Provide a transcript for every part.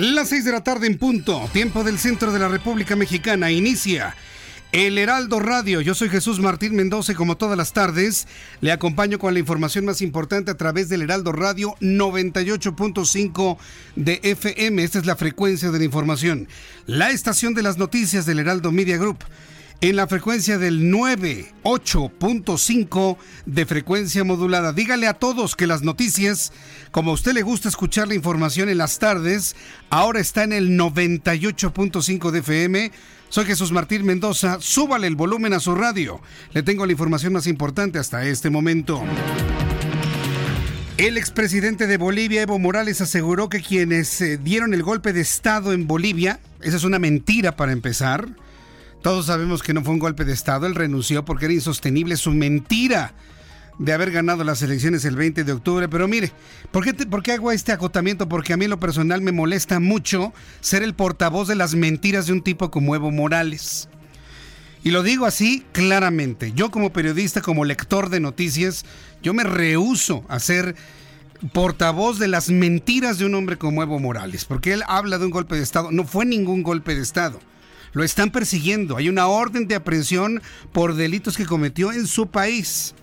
Las 6 de la tarde en punto, tiempo del centro de la República Mexicana, inicia el Heraldo Radio. Yo soy Jesús Martín Mendoza y como todas las tardes le acompaño con la información más importante a través del Heraldo Radio 98.5 de FM. Esta es la frecuencia de la información. La estación de las noticias del Heraldo Media Group en la frecuencia del 98.5 de frecuencia modulada. Dígale a todos que las noticias, como a usted le gusta escuchar la información en las tardes, ahora está en el 98.5 de FM. Soy Jesús Martín Mendoza. Súbale el volumen a su radio. Le tengo la información más importante hasta este momento. El expresidente de Bolivia, Evo Morales, aseguró que quienes eh, dieron el golpe de Estado en Bolivia, esa es una mentira para empezar, todos sabemos que no fue un golpe de Estado, él renunció porque era insostenible su mentira de haber ganado las elecciones el 20 de octubre. Pero mire, ¿por qué, ¿por qué hago este acotamiento? Porque a mí lo personal me molesta mucho ser el portavoz de las mentiras de un tipo como Evo Morales. Y lo digo así claramente. Yo como periodista, como lector de noticias, yo me rehuso a ser portavoz de las mentiras de un hombre como Evo Morales, porque él habla de un golpe de Estado. No fue ningún golpe de Estado. Lo están persiguiendo. Hay una orden de aprehensión por delitos que cometió en su país.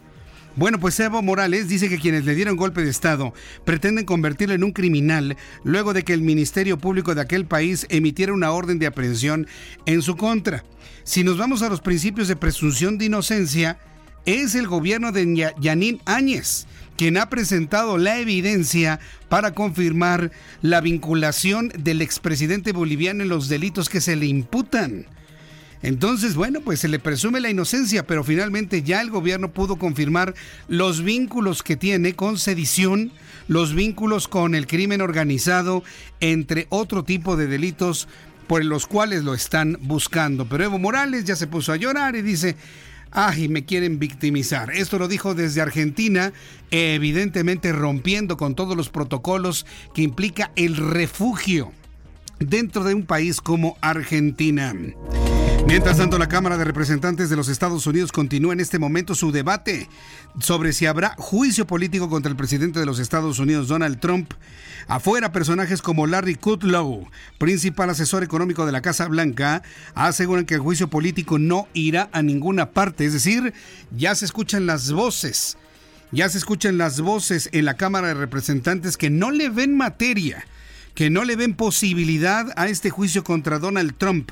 Bueno, pues Evo Morales dice que quienes le dieron golpe de Estado pretenden convertirlo en un criminal luego de que el Ministerio Público de aquel país emitiera una orden de aprehensión en su contra. Si nos vamos a los principios de presunción de inocencia, es el gobierno de Yanín Áñez quien ha presentado la evidencia para confirmar la vinculación del expresidente boliviano en los delitos que se le imputan. Entonces, bueno, pues se le presume la inocencia, pero finalmente ya el gobierno pudo confirmar los vínculos que tiene con sedición, los vínculos con el crimen organizado, entre otro tipo de delitos por los cuales lo están buscando. Pero Evo Morales ya se puso a llorar y dice, Ay, me quieren victimizar. Esto lo dijo desde Argentina, evidentemente rompiendo con todos los protocolos que implica el refugio dentro de un país como Argentina. Mientras tanto, la Cámara de Representantes de los Estados Unidos continúa en este momento su debate sobre si habrá juicio político contra el presidente de los Estados Unidos, Donald Trump. Afuera, personajes como Larry Kudlow, principal asesor económico de la Casa Blanca, aseguran que el juicio político no irá a ninguna parte. Es decir, ya se escuchan las voces, ya se escuchan las voces en la Cámara de Representantes que no le ven materia, que no le ven posibilidad a este juicio contra Donald Trump.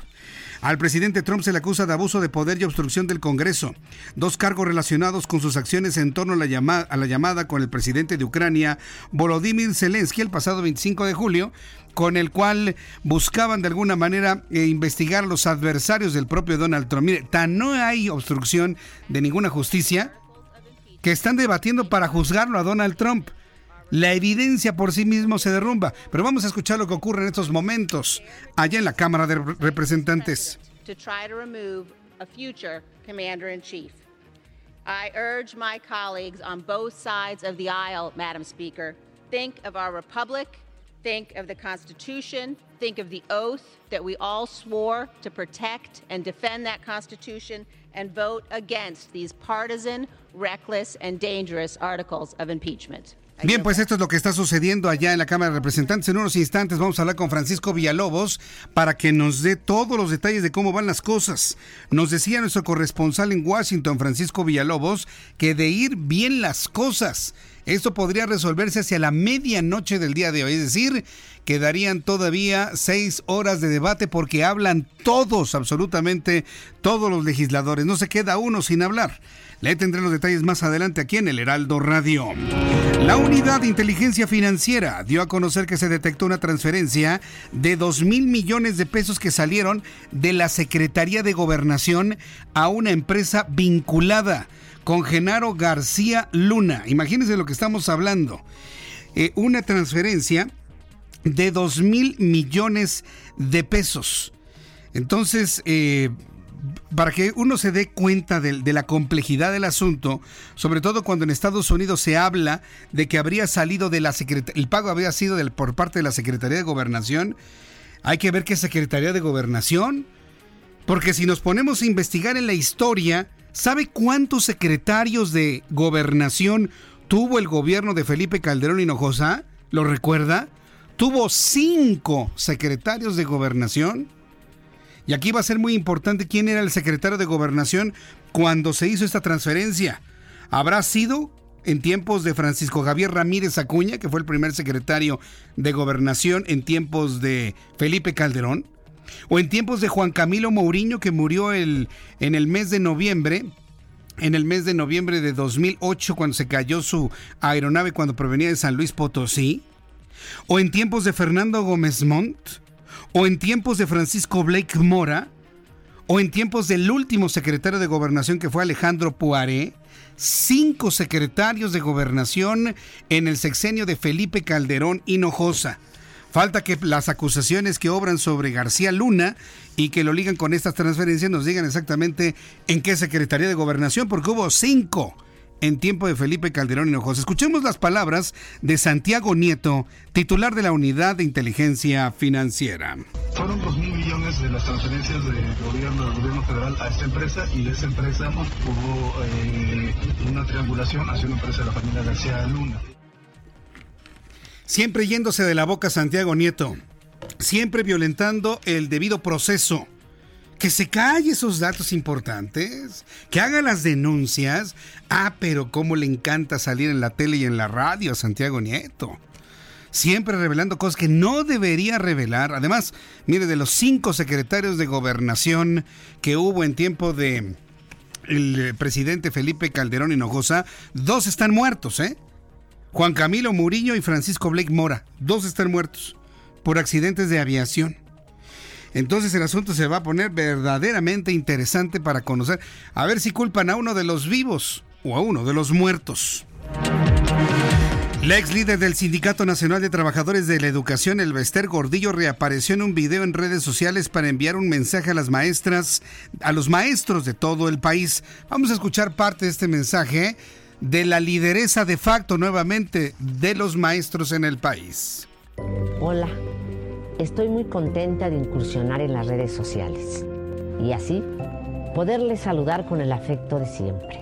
Al presidente Trump se le acusa de abuso de poder y obstrucción del Congreso, dos cargos relacionados con sus acciones en torno a la, llamada, a la llamada con el presidente de Ucrania, Volodymyr Zelensky, el pasado 25 de julio, con el cual buscaban de alguna manera eh, investigar a los adversarios del propio Donald Trump. Mire, tan no hay obstrucción de ninguna justicia que están debatiendo para juzgarlo a Donald Trump la evidencia por sí mismo se derrumba. Pero vamos a escuchar lo que ocurre en estos momentos allá en la Cámara de Representantes. I urge my colleagues on both sides of the aisle, Madam Speaker, think of our republic, think of the Constitution, think of the oath that we all swore to protect and defend that Constitution, and vote against these partisan, reckless, and dangerous articles of impeachment. Bien, pues esto es lo que está sucediendo allá en la Cámara de Representantes. En unos instantes vamos a hablar con Francisco Villalobos para que nos dé todos los detalles de cómo van las cosas. Nos decía nuestro corresponsal en Washington, Francisco Villalobos, que de ir bien las cosas Esto podría resolverse hacia la medianoche del día de hoy, es decir, quedarían todavía seis horas de debate porque hablan todos, absolutamente todos los legisladores. No se queda uno sin hablar. Le tendré los detalles más adelante aquí en el Heraldo Radio. La unidad de inteligencia financiera dio a conocer que se detectó una transferencia de 2 mil millones de pesos que salieron de la Secretaría de Gobernación a una empresa vinculada con Genaro García Luna. Imagínense lo que estamos hablando. Eh, una transferencia de 2 mil millones de pesos. Entonces, eh, para que uno se dé cuenta de, la complejidad del asunto, sobre todo cuando en Estados Unidos se habla de que habría salido de la Secretaría, el pago habría sido del, por parte de la Secretaría de Gobernación, hay que ver qué Secretaría de Gobernación, porque si nos ponemos a investigar en la historia, ¿sabe cuántos secretarios de Gobernación tuvo el gobierno de Felipe Calderón Hinojosa? ¿Lo recuerda? Tuvo cinco secretarios de Gobernación. Y aquí va a ser muy importante quién era el secretario de gobernación cuando se hizo esta transferencia. ¿Habrá sido en tiempos de Francisco Javier Ramírez Acuña, que fue el primer secretario de gobernación en tiempos de Felipe Calderón? ¿O en tiempos de Juan Camilo Mourinho, que murió el, en el mes de noviembre? En el mes de noviembre de 2008, cuando se cayó su aeronave cuando provenía de San Luis Potosí. ¿O en tiempos de Fernando Gómez Montt? o en tiempos de Francisco Blake Mora, o en tiempos del último secretario de gobernación que fue Alejandro Puaré, cinco secretarios de gobernación en el sexenio de Felipe Calderón Hinojosa. Falta que las acusaciones que obran sobre García Luna y que lo ligan con estas transferencias nos digan exactamente en qué secretaría de gobernación, porque hubo cinco en tiempo de Felipe Calderón Hinojosa. Escuchemos las palabras de Santiago Nieto, titular de la Unidad de Inteligencia Financiera. Fueron dos mil millones de las transferencias del gobierno, del gobierno federal a esta empresa y de esa empresa hubo eh, una triangulación hacia una empresa de la familia García Luna. Siempre yéndose de la boca Santiago Nieto, siempre violentando el debido proceso que se calle esos datos importantes, que haga las denuncias. Ah, pero cómo le encanta salir en la tele y en la radio a Santiago Nieto. Siempre revelando cosas que no debería revelar. Además, mire, de los cinco secretarios de gobernación que hubo en tiempo de el presidente Felipe Calderón Hinojosa, dos están muertos, ¿eh? Juan Camilo Murillo y Francisco Blake Mora, dos están muertos por accidentes de aviación. Entonces el asunto se va a poner verdaderamente interesante para conocer, a ver si culpan a uno de los vivos o a uno de los muertos. La ex líder del Sindicato Nacional de Trabajadores de la Educación, el Bester Gordillo, reapareció en un video en redes sociales para enviar un mensaje a las maestras, a los maestros de todo el país. Vamos a escuchar parte de este mensaje de la lideresa de facto nuevamente de los maestros en el país. Hola, Estoy muy contenta de incursionar en las redes sociales y así poderles saludar con el afecto de siempre.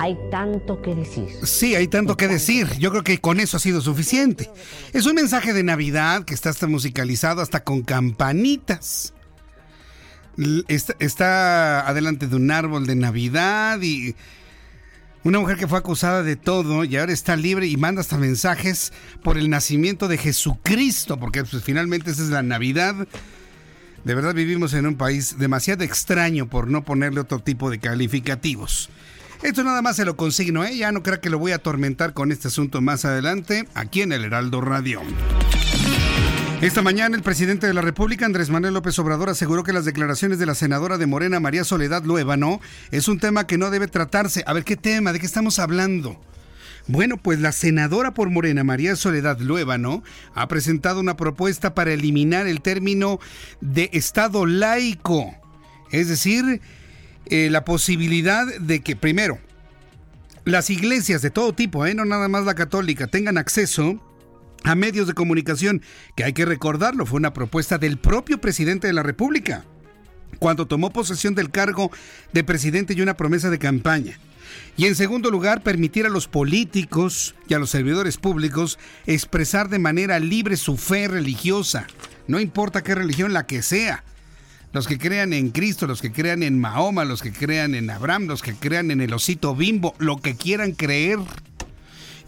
Hay tanto que decir. Sí, hay tanto que decir. Yo creo que con eso ha sido suficiente. Es un mensaje de Navidad que está hasta musicalizado hasta con campanitas. Está, está adelante de un árbol de Navidad y una mujer que fue acusada de todo y ahora está libre y manda hasta mensajes por el nacimiento de Jesucristo, porque pues, finalmente esa es la Navidad. De verdad vivimos en un país demasiado extraño por no ponerle otro tipo de calificativos. Esto nada más se lo consigno, ¿eh? Ya no creo que lo voy a atormentar con este asunto más adelante aquí en el Heraldo Radio. Esta mañana el presidente de la República, Andrés Manuel López Obrador, aseguró que las declaraciones de la senadora de Morena, María Soledad Luébano, es un tema que no debe tratarse. A ver, ¿qué tema? ¿De qué estamos hablando? Bueno, pues la senadora por Morena, María Soledad Luébano, ha presentado una propuesta para eliminar el término de Estado laico. Es decir, eh, la posibilidad de que, primero, las iglesias de todo tipo, ¿eh? no nada más la católica, tengan acceso a medios de comunicación, que hay que recordarlo, fue una propuesta del propio presidente de la República, cuando tomó posesión del cargo de presidente y una promesa de campaña. Y en segundo lugar, permitir a los políticos y a los servidores públicos expresar de manera libre su fe religiosa, no importa qué religión la que sea. Los que crean en Cristo, los que crean en Mahoma, los que crean en Abraham, los que crean en el osito bimbo, lo que quieran creer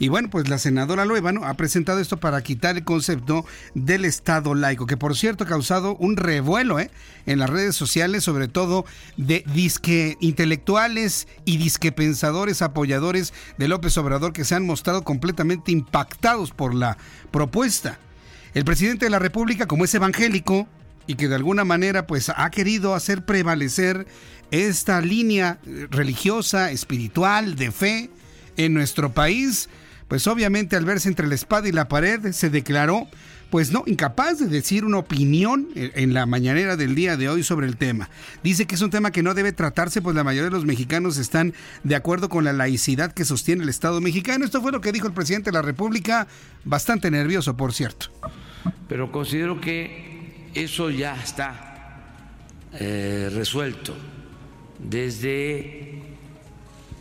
Y bueno, pues la senadora Luébano ha presentado esto para quitar el concepto del Estado laico, que por cierto ha causado un revuelo ¿eh? en las redes sociales, sobre todo de disque intelectuales y disque pensadores apoyadores de López Obrador que se han mostrado completamente impactados por la propuesta. El presidente de la República, como es evangélico y que de alguna manera pues ha querido hacer prevalecer esta línea religiosa, espiritual, de fe en nuestro país, pues obviamente al verse entre la espada y la pared se declaró pues no, incapaz de decir una opinión en la mañanera del día de hoy sobre el tema. Dice que es un tema que no debe tratarse, pues la mayoría de los mexicanos están de acuerdo con la laicidad que sostiene el Estado mexicano. Esto fue lo que dijo el presidente de la República, bastante nervioso, por cierto. Pero considero que eso ya está eh, resuelto desde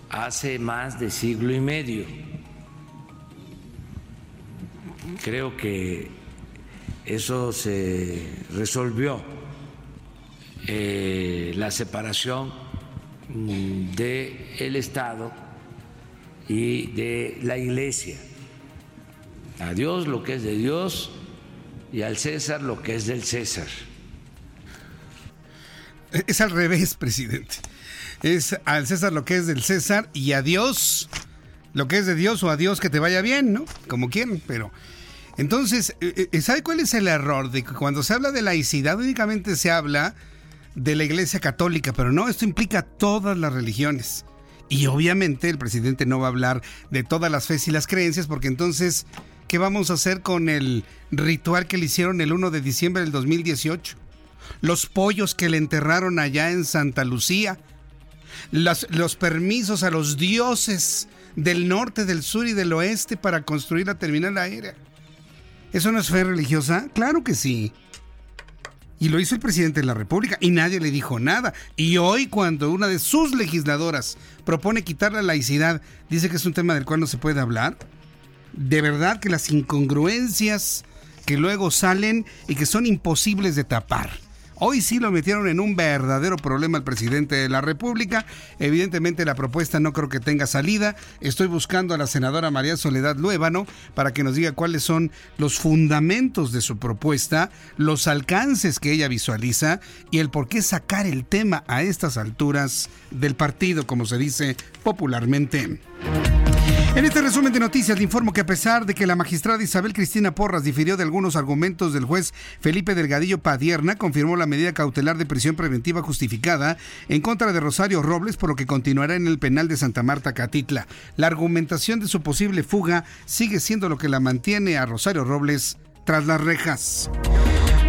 hace más de siglo y medio. Creo que eso se resolvió, eh, la separación del el Estado y de la Iglesia. A Dios lo que es de Dios y al César lo que es del César. Es al revés, presidente. Es al César lo que es del César y a Dios lo que es de Dios o a Dios que te vaya bien, ¿no? Como quieran, pero... Entonces, eh, eh, ¿sabe cuál es el error? De que cuando se habla de laicidad únicamente se habla de la Iglesia Católica, pero no, esto implica todas las religiones. Y obviamente el presidente no va a hablar de todas las fe y las creencias, porque entonces, ¿qué vamos a hacer con el ritual que le hicieron el 1 de diciembre del 2018? Los pollos que le enterraron allá en Santa Lucía, los permisos a los dioses del norte, del sur y del oeste para construir la terminal aérea. ¿Eso no es fe religiosa? Claro que sí. Y lo hizo el presidente de la República y nadie le dijo nada. Y hoy cuando una de sus legisladoras propone quitar la laicidad, dice que es un tema del cual no se puede hablar. De verdad que las incongruencias que luego salen y que son imposibles de tapar. Hoy sí lo metieron en un verdadero problema el presidente de la República. Evidentemente la propuesta no creo que tenga salida. Estoy buscando a la senadora María Soledad Luébano para que nos diga cuáles son los fundamentos de su propuesta, los alcances que ella visualiza y el por qué sacar el tema a estas alturas del partido, como se dice popularmente. En este resumen de noticias le informo que a pesar de que la magistrada Isabel Cristina Porras difirió de algunos argumentos del juez Felipe Delgadillo Padierna, confirmó la medida cautelar de prisión preventiva justificada en contra de Rosario Robles, por lo que continuará en el penal de Santa Marta Catitla. La argumentación de su posible fuga sigue siendo lo que la mantiene a Rosario Robles tras las rejas.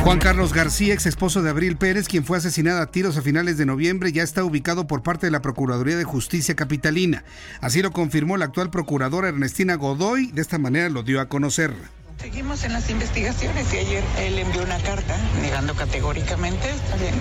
Juan Carlos García, ex esposo de Abril Pérez, quien fue asesinada a tiros a finales de noviembre, ya está ubicado por parte de la Procuraduría de Justicia Capitalina. Así lo confirmó la actual procuradora Ernestina Godoy, de esta manera lo dio a conocer. Seguimos en las investigaciones y ayer él envió una carta negando categóricamente.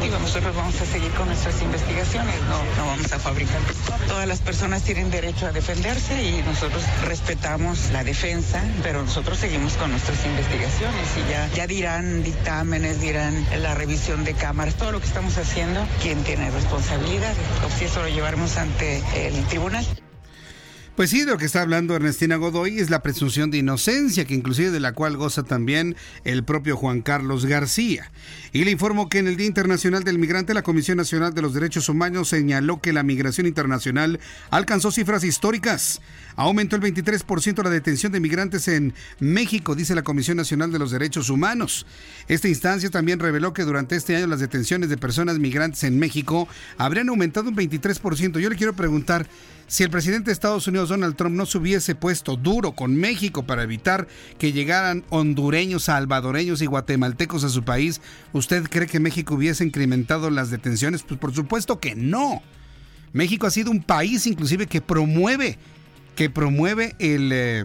Digo, nosotros vamos a seguir con nuestras investigaciones, no, no vamos a fabricar. Todas las personas tienen derecho a defenderse y nosotros respetamos la defensa, pero nosotros seguimos con nuestras investigaciones y ya, ya dirán dictámenes, dirán la revisión de cámaras, todo lo que estamos haciendo, quién tiene responsabilidad. si eso lo llevaremos ante el tribunal. Pues sí, de lo que está hablando Ernestina Godoy es la presunción de inocencia, que inclusive de la cual goza también el propio Juan Carlos García. Y le informo que en el Día Internacional del Migrante, la Comisión Nacional de los Derechos Humanos señaló que la migración internacional alcanzó cifras históricas. Aumentó el 23% la detención de migrantes en México, dice la Comisión Nacional de los Derechos Humanos. Esta instancia también reveló que durante este año las detenciones de personas migrantes en México habrían aumentado un 23%. Yo le quiero preguntar, si el presidente de Estados Unidos, Donald Trump, no se hubiese puesto duro con México para evitar que llegaran hondureños, salvadoreños y guatemaltecos a su país, ¿usted cree que México hubiese incrementado las detenciones? Pues por supuesto que no. México ha sido un país inclusive que promueve, que promueve el, eh,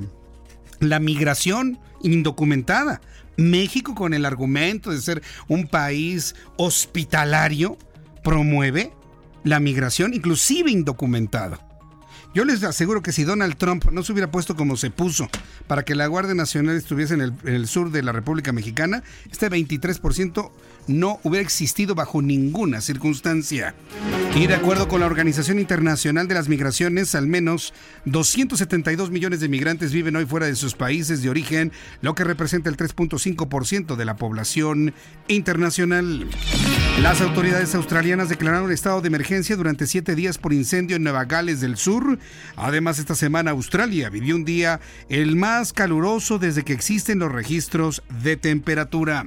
la migración indocumentada. México con el argumento de ser un país hospitalario promueve la migración inclusive indocumentada. Yo les aseguro que si Donald Trump no se hubiera puesto como se puso para que la Guardia Nacional estuviese en el, en el sur de la República Mexicana, este 23% no hubiera existido bajo ninguna circunstancia. Y de acuerdo con la Organización Internacional de las Migraciones, al menos 272 millones de migrantes viven hoy fuera de sus países de origen, lo que representa el 3.5% de la población internacional. Las autoridades australianas declararon estado de emergencia durante siete días por incendio en Nueva Gales del Sur. Además, esta semana Australia vivió un día el más caluroso desde que existen los registros de temperatura.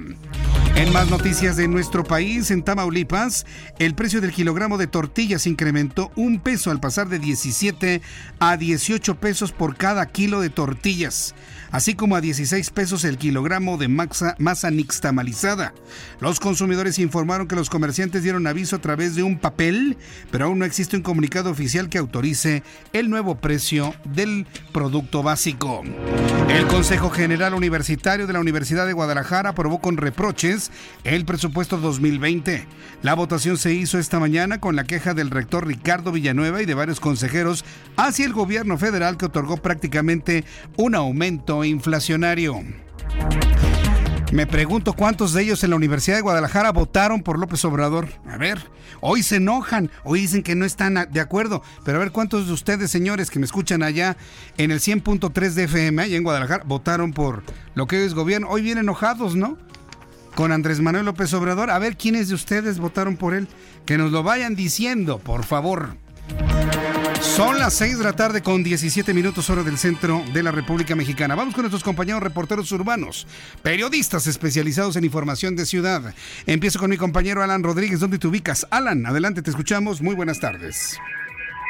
En más noticias de nuestro país, en Tamaulipas, el precio del kilogramo de tortillas incrementó un peso al pasar de 17 a 18 pesos por cada kilo de tortillas, así como a 16 pesos el kilogramo de masa, masa nixtamalizada. Los consumidores informaron que los comerciantes dieron aviso a través de un papel, pero aún no existe un comunicado oficial que autorice el nuevo precio del producto básico. El Consejo General Universitario de la Universidad de Guadalajara aprobó con reproches el presupuesto 2020. La votación se hizo esta mañana con la queja del rector Ricardo Villanueva y de varios consejeros hacia el gobierno federal que otorgó prácticamente un aumento inflacionario. Me pregunto cuántos de ellos en la Universidad de Guadalajara votaron por López Obrador. A ver, hoy se enojan, hoy dicen que no están de acuerdo, pero a ver cuántos de ustedes, señores, que me escuchan allá en el 100.3 de FM, allá en Guadalajara, votaron por lo que hoy es gobierno. Hoy vienen enojados, ¿no? Con Andrés Manuel López Obrador. A ver quiénes de ustedes votaron por él. Que nos lo vayan diciendo, por favor. Son las 6 de la tarde con 17 minutos hora del centro de la República Mexicana. Vamos con nuestros compañeros reporteros urbanos, periodistas especializados en información de ciudad. Empiezo con mi compañero Alan Rodríguez. ¿Dónde te ubicas? Alan, adelante, te escuchamos. Muy buenas tardes.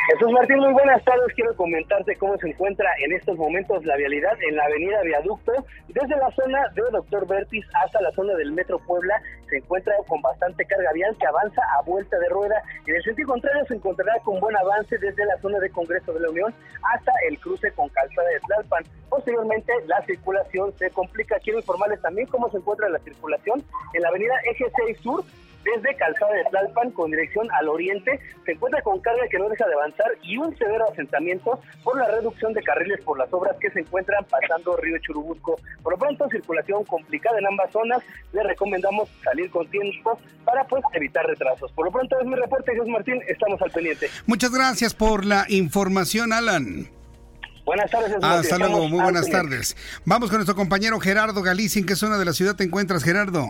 Jesús Martín, muy buenas tardes. Quiero comentarte cómo se encuentra en estos momentos la vialidad en la avenida Viaducto. Desde la zona de Doctor Vertis hasta la zona del Metro Puebla se encuentra con bastante carga vial que avanza a vuelta de rueda. En el sentido contrario se encontrará con buen avance desde la zona de Congreso de la Unión hasta el cruce con Calzada de Tlalpan. Posteriormente la circulación se complica. Quiero informarles también cómo se encuentra la circulación en la avenida Eje 6 Sur desde Calzada de Tlalpan con dirección al oriente, se encuentra con carga que no deja de avanzar y un severo asentamiento por la reducción de carriles por las obras que se encuentran pasando Río Churubusco. Por lo pronto, circulación complicada en ambas zonas. Le recomendamos salir con tiempo para pues evitar retrasos. Por lo pronto es mi reporte, Jesús Martín, estamos al pendiente. Muchas gracias por la información, Alan. Buenas tardes. Hasta Martín. luego, Estamos muy buenas tardes. Vamos con nuestro compañero Gerardo Galicia. ¿En qué zona de la ciudad te encuentras, Gerardo?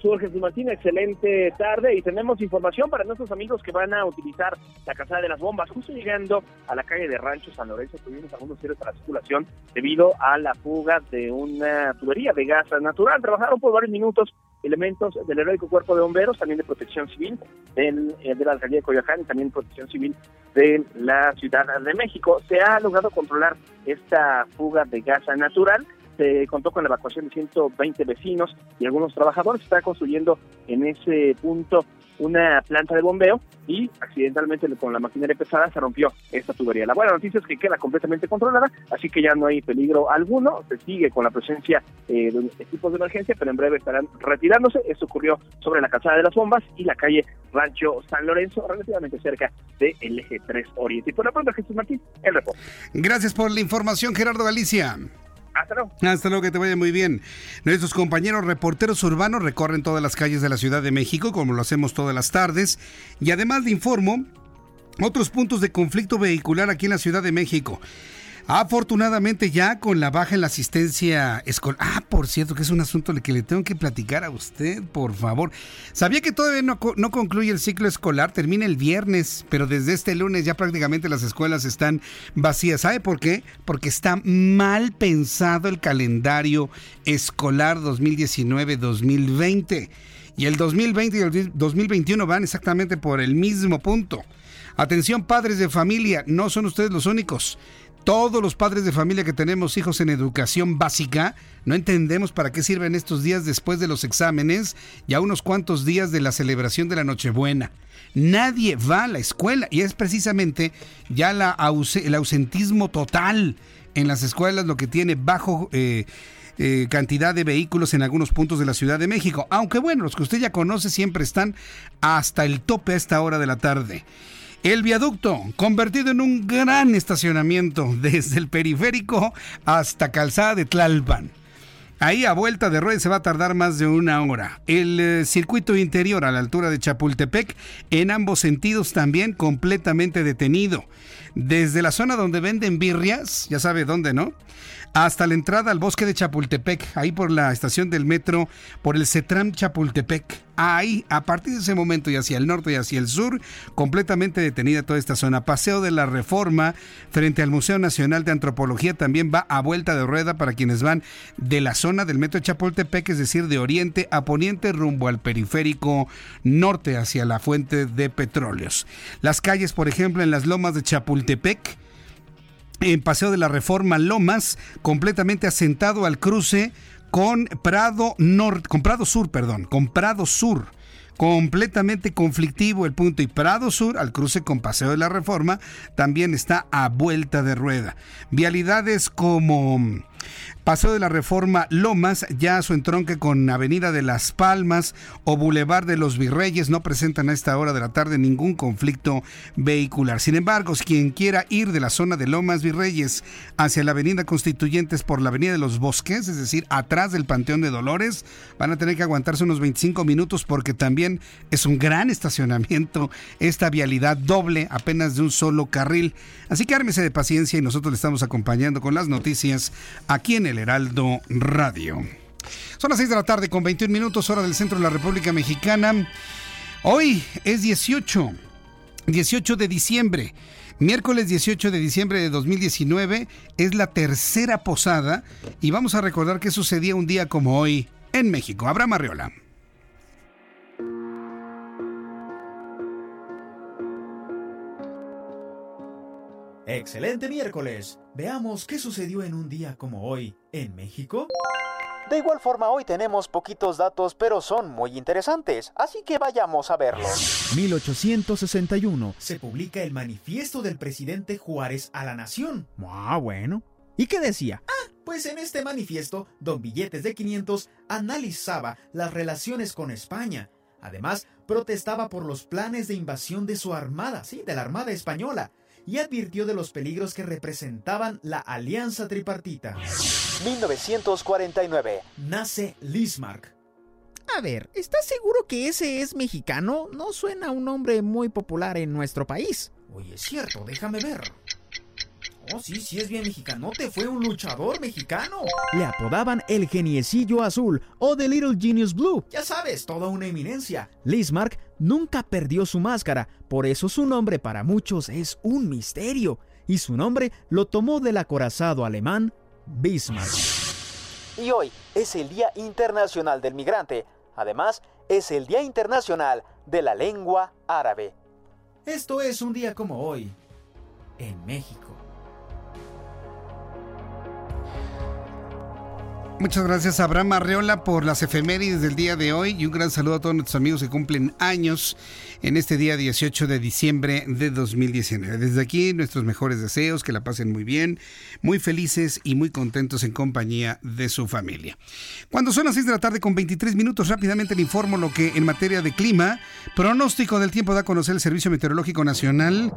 Sur, Jesús Martín, excelente tarde y tenemos información para nuestros amigos que van a utilizar la Casada de las Bombas, justo llegando a la calle de Rancho San Lorenzo, tuvimos algunos cierres para la circulación debido a la fuga de una tubería de gas natural. Trabajaron por varios minutos elementos del heroico cuerpo de bomberos, también de protección civil del, eh, de la alcaldía de Coyoacán y también protección civil de la Ciudad de México. Se ha logrado controlar esta fuga de gas natural se contó con la evacuación de 120 vecinos y algunos trabajadores. Está construyendo en ese punto una planta de bombeo y accidentalmente con la maquinaria pesada se rompió esta tubería. La buena noticia es que queda completamente controlada, así que ya no hay peligro alguno. Se sigue con la presencia eh, de equipos de emergencia, pero en breve estarán retirándose. Esto ocurrió sobre la calzada de las bombas y la calle Rancho San Lorenzo, relativamente cerca del eje 3 Oriente. Y por lo pronto, Jesús Martín, el reporte. Gracias por la información, Gerardo Galicia. Hasta luego. Que te vaya muy bien. Nuestros compañeros reporteros urbanos recorren todas las calles de la Ciudad de México, como lo hacemos todas las tardes. Y además le informo otros puntos de conflicto vehicular aquí en la Ciudad de México. Afortunadamente ya con la baja en la asistencia escolar. Ah, por cierto, que es un asunto que le tengo que platicar a usted, por favor. Sabía que todavía no, no concluye el ciclo escolar, termina el viernes, pero desde este lunes ya prácticamente las escuelas están vacías. ¿Sabe por qué? Porque está mal pensado el calendario escolar 2019-2020. Y el 2020 y el 2021 van exactamente por el mismo punto. Atención padres de familia, no son ustedes los únicos. Todos los padres de familia que tenemos hijos en educación básica, no entendemos para qué sirven estos días después de los exámenes y a unos cuantos días de la celebración de la Nochebuena. Nadie va a la escuela y es precisamente ya el ausentismo total en las escuelas lo que tiene bajo eh, eh, cantidad de vehículos en algunos puntos de la Ciudad de México. Aunque bueno, los que usted ya conoce siempre están hasta el tope a esta hora de la tarde. El viaducto, convertido en un gran estacionamiento desde el periférico hasta Calzada de Tlalpan. Ahí a vuelta de rueda se va a tardar más de una hora. El eh, circuito interior a la altura de Chapultepec, en ambos sentidos también completamente detenido. Desde la zona donde venden birrias, ya sabe dónde, ¿no? Hasta la entrada al bosque de Chapultepec, ahí por la estación del metro, por el CETRAM Chapultepec. Ahí, a partir de ese momento y hacia el norte y hacia el sur, completamente detenida toda esta zona. Paseo de la Reforma frente al Museo Nacional de Antropología también va a vuelta de rueda para quienes van de la zona del metro Chapultepec, es decir, de oriente a poniente rumbo al periférico norte hacia la fuente de petróleos. Las calles, por ejemplo, en las lomas de Chapultepec, en Paseo de la Reforma Lomas, completamente asentado al cruce con Prado Norte, con Prado Sur, perdón, con Prado Sur. Completamente conflictivo el punto y Prado Sur, al cruce con Paseo de la Reforma, también está a vuelta de rueda. Vialidades como Paseo de la Reforma Lomas, ya su entronque con Avenida de las Palmas o Boulevard de los Virreyes no presentan a esta hora de la tarde ningún conflicto vehicular. Sin embargo, quien quiera ir de la zona de Lomas Virreyes hacia la Avenida Constituyentes por la Avenida de los Bosques, es decir, atrás del Panteón de Dolores, van a tener que aguantarse unos 25 minutos porque también es un gran estacionamiento esta vialidad doble apenas de un solo carril. Así que ármese de paciencia y nosotros le estamos acompañando con las noticias aquí en el Heraldo Radio. Son las 6 de la tarde con 21 minutos hora del centro de la República Mexicana. Hoy es 18, 18 de diciembre. Miércoles 18 de diciembre de 2019 es la tercera posada y vamos a recordar qué sucedía un día como hoy en México. Abraham Arreola. Excelente miércoles. Veamos qué sucedió en un día como hoy en México. De igual forma, hoy tenemos poquitos datos, pero son muy interesantes, así que vayamos a verlos. 1861 se publica el manifiesto del presidente Juárez a la nación. Ah, bueno. ¿Y qué decía? Ah, pues en este manifiesto, Don Billetes de 500 analizaba las relaciones con España. Además, protestaba por los planes de invasión de su armada, sí, de la Armada Española y advirtió de los peligros que representaban la alianza tripartita. 1949. Nace Lismarck. A ver, ¿estás seguro que ese es mexicano? No suena un nombre muy popular en nuestro país. Oye, es cierto, déjame ver. Oh, sí, sí es bien mexicanote, fue un luchador mexicano. Le apodaban el geniecillo azul o The Little Genius Blue. Ya sabes, toda una eminencia. Lismarck nunca perdió su máscara, por eso su nombre para muchos es un misterio. Y su nombre lo tomó del acorazado alemán Bismarck. Y hoy es el Día Internacional del Migrante. Además, es el Día Internacional de la Lengua Árabe. Esto es un día como hoy, en México. Muchas gracias a Abraham Arreola por las efemérides del día de hoy y un gran saludo a todos nuestros amigos que cumplen años en este día 18 de diciembre de 2019. Desde aquí nuestros mejores deseos, que la pasen muy bien, muy felices y muy contentos en compañía de su familia. Cuando son las 6 de la tarde con 23 minutos, rápidamente le informo lo que en materia de clima, pronóstico del tiempo da a conocer el Servicio Meteorológico Nacional.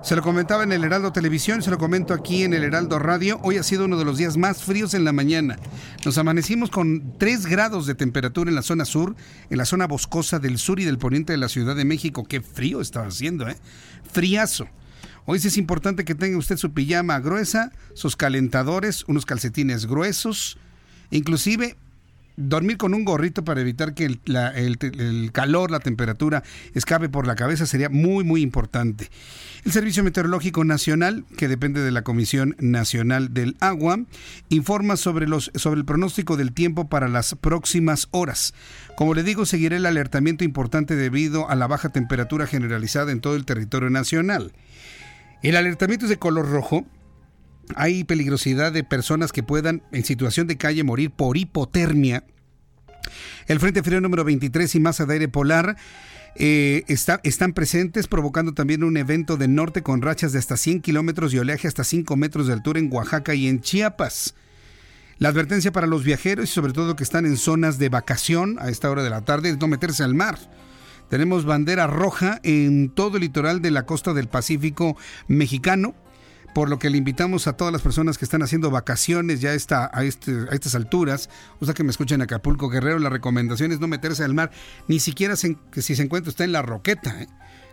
Se lo comentaba en el Heraldo Televisión, se lo comento aquí en el Heraldo Radio. Hoy ha sido uno de los días más fríos en la mañana. Nos amanecimos con 3 grados de temperatura en la zona sur, en la zona boscosa del sur y del poniente de la Ciudad de México. Qué frío estaba haciendo, ¿eh? Friazo. Hoy sí es importante que tenga usted su pijama gruesa, sus calentadores, unos calcetines gruesos, inclusive dormir con un gorrito para evitar que el, calor, la temperatura escape por la cabeza sería muy, muy importante. El Servicio Meteorológico Nacional, que depende de la Comisión Nacional del Agua, informa sobre, los, sobre el pronóstico del tiempo para las próximas horas. Como le digo, seguirá el alertamiento importante debido a la baja temperatura generalizada en todo el territorio nacional. El alertamiento es de color rojo, hay peligrosidad de personas que puedan en situación de calle morir por hipotermia. El Frente Frío número 23 y masa de aire polar eh, están presentes provocando también un evento de norte con rachas de hasta 100 kilómetros y oleaje hasta 5 metros de altura en Oaxaca y en Chiapas. La advertencia para los viajeros y sobre todo que están en zonas de vacación a esta hora de la tarde es no meterse al mar. Tenemos bandera roja en todo el litoral de la costa del Pacífico mexicano por lo que le invitamos a todas las personas que están haciendo vacaciones ya está a, este, a estas alturas, sea que me escuchen en Acapulco Guerrero, la recomendación es no meterse al mar, ni siquiera que si se encuentra usted en la roqueta, ¿eh?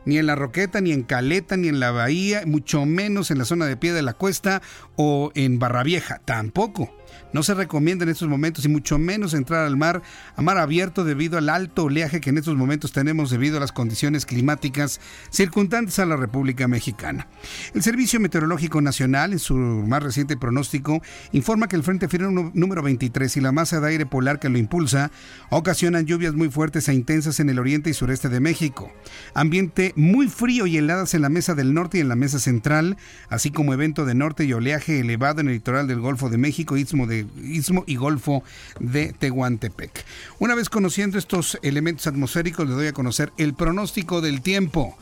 ni en la Roqueta, ni en Caleta, ni en la Bahía, mucho menos en la zona de pie de la cuesta o en Barra Vieja, tampoco. No se recomienda en estos momentos y mucho menos entrar al mar a mar abierto debido al alto oleaje que en estos momentos tenemos debido a las condiciones climáticas circundantes a la República Mexicana. El Servicio Meteorológico Nacional, en su más reciente pronóstico, informa que el Frente Frío número 23 y la masa de aire polar que lo impulsa ocasionan lluvias muy fuertes e intensas en el oriente y sureste de México. Ambiente muy frío y heladas en la mesa del norte y en la mesa central, así como evento de norte y oleaje elevado en el litoral del Golfo de México, Istmo de Y Golfo de Tehuantepec. Una vez conociendo estos elementos atmosféricos, les doy a conocer el pronóstico del tiempo.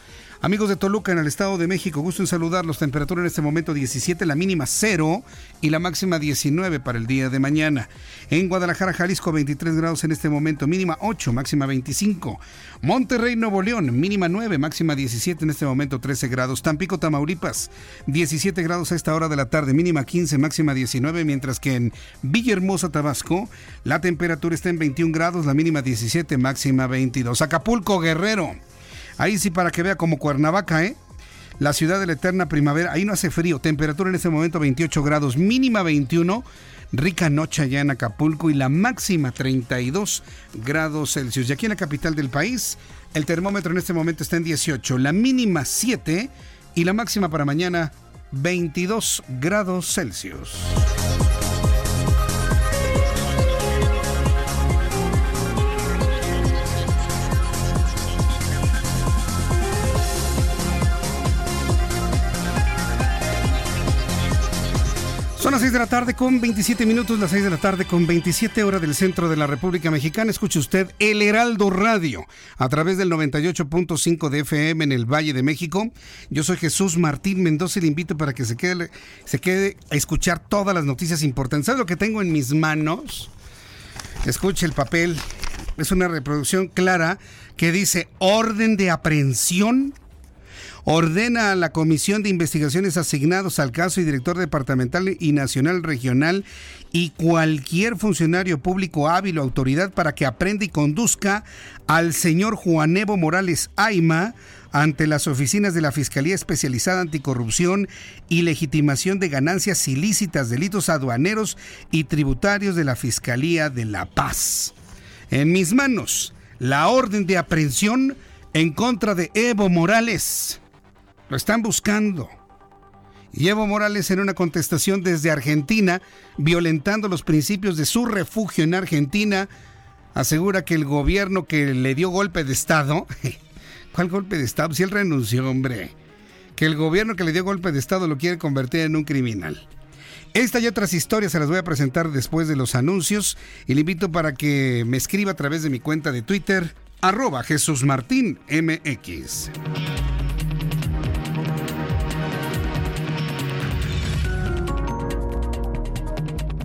Amigos de Toluca en el Estado de México, gusto en saludarlos. Temperatura en este momento 17, la mínima 0 y la máxima 19 para el día de mañana. En Guadalajara, Jalisco 23 grados en este momento, mínima 8, máxima 25. Monterrey, Nuevo León, mínima 9, máxima 17 en este momento 13 grados. Tampico, Tamaulipas, 17 grados a esta hora de la tarde, mínima 15, máxima 19, mientras que en Villahermosa, Tabasco, la temperatura está en 21 grados, la mínima 17, máxima 22. Acapulco, Guerrero. Ahí sí para que vea como Cuernavaca, ¿eh? La ciudad de la eterna primavera, ahí no hace frío, temperatura en este momento 28 grados, mínima 21, rica noche allá en Acapulco y la máxima 32 grados Celsius. Y aquí en la capital del país, el termómetro en este momento está en 18, la mínima 7 y la máxima para mañana 22 grados Celsius. Son las 6 de la tarde con 27 minutos, las 6 de la tarde con 27 horas del centro de la República Mexicana. Escuche usted El Heraldo Radio a través del 98.5 de FM en el Valle de México. Yo soy Jesús Martín Mendoza y le invito para que se quede, se quede a escuchar todas las noticias importantes. ¿Sabe lo que tengo en mis manos? Escuche el papel. Es una reproducción clara que dice orden de aprehensión ordena a la Comisión de Investigaciones asignados al caso y director departamental y nacional regional y cualquier funcionario público hábil o autoridad para que aprenda y conduzca al señor Juan Evo Morales Aima ante las oficinas de la Fiscalía Especializada Anticorrupción y Legitimación de Ganancias Ilícitas, Delitos Aduaneros y Tributarios de la Fiscalía de La Paz. En mis manos, la orden de aprehensión en contra de Evo Morales lo están buscando. Y Evo Morales en una contestación desde Argentina, violentando los principios de su refugio en Argentina, asegura que el gobierno que le dio golpe de Estado, ¿cuál golpe de Estado? Si él renunció, hombre, que el gobierno que le dio golpe de Estado lo quiere convertir en un criminal. Esta y otras historias se las voy a presentar después de los anuncios y le invito para que me escriba a través de mi cuenta de Twitter, arroba Jesús Martín MX.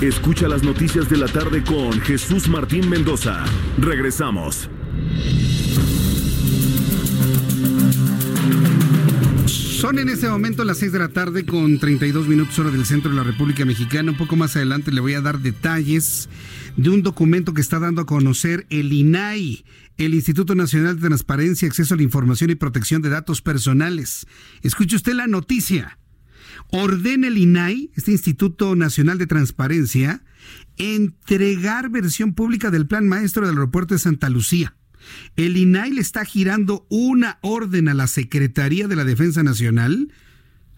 Escucha las noticias de la tarde con Jesús Martín Mendoza. Regresamos. Son en este momento las 6 de la tarde con 32 minutos hora del centro de la República Mexicana. Un poco más adelante le voy a dar detalles de un documento que está dando a conocer el INAI, el Instituto Nacional de Transparencia, Acceso a la Información y Protección de Datos Personales. Escuche usted la noticia. Ordena el INAI, este Instituto Nacional de Transparencia, entregar versión pública del Plan Maestro del Aeropuerto de Santa Lucía. El INAI le está girando una orden a la Secretaría de la Defensa Nacional.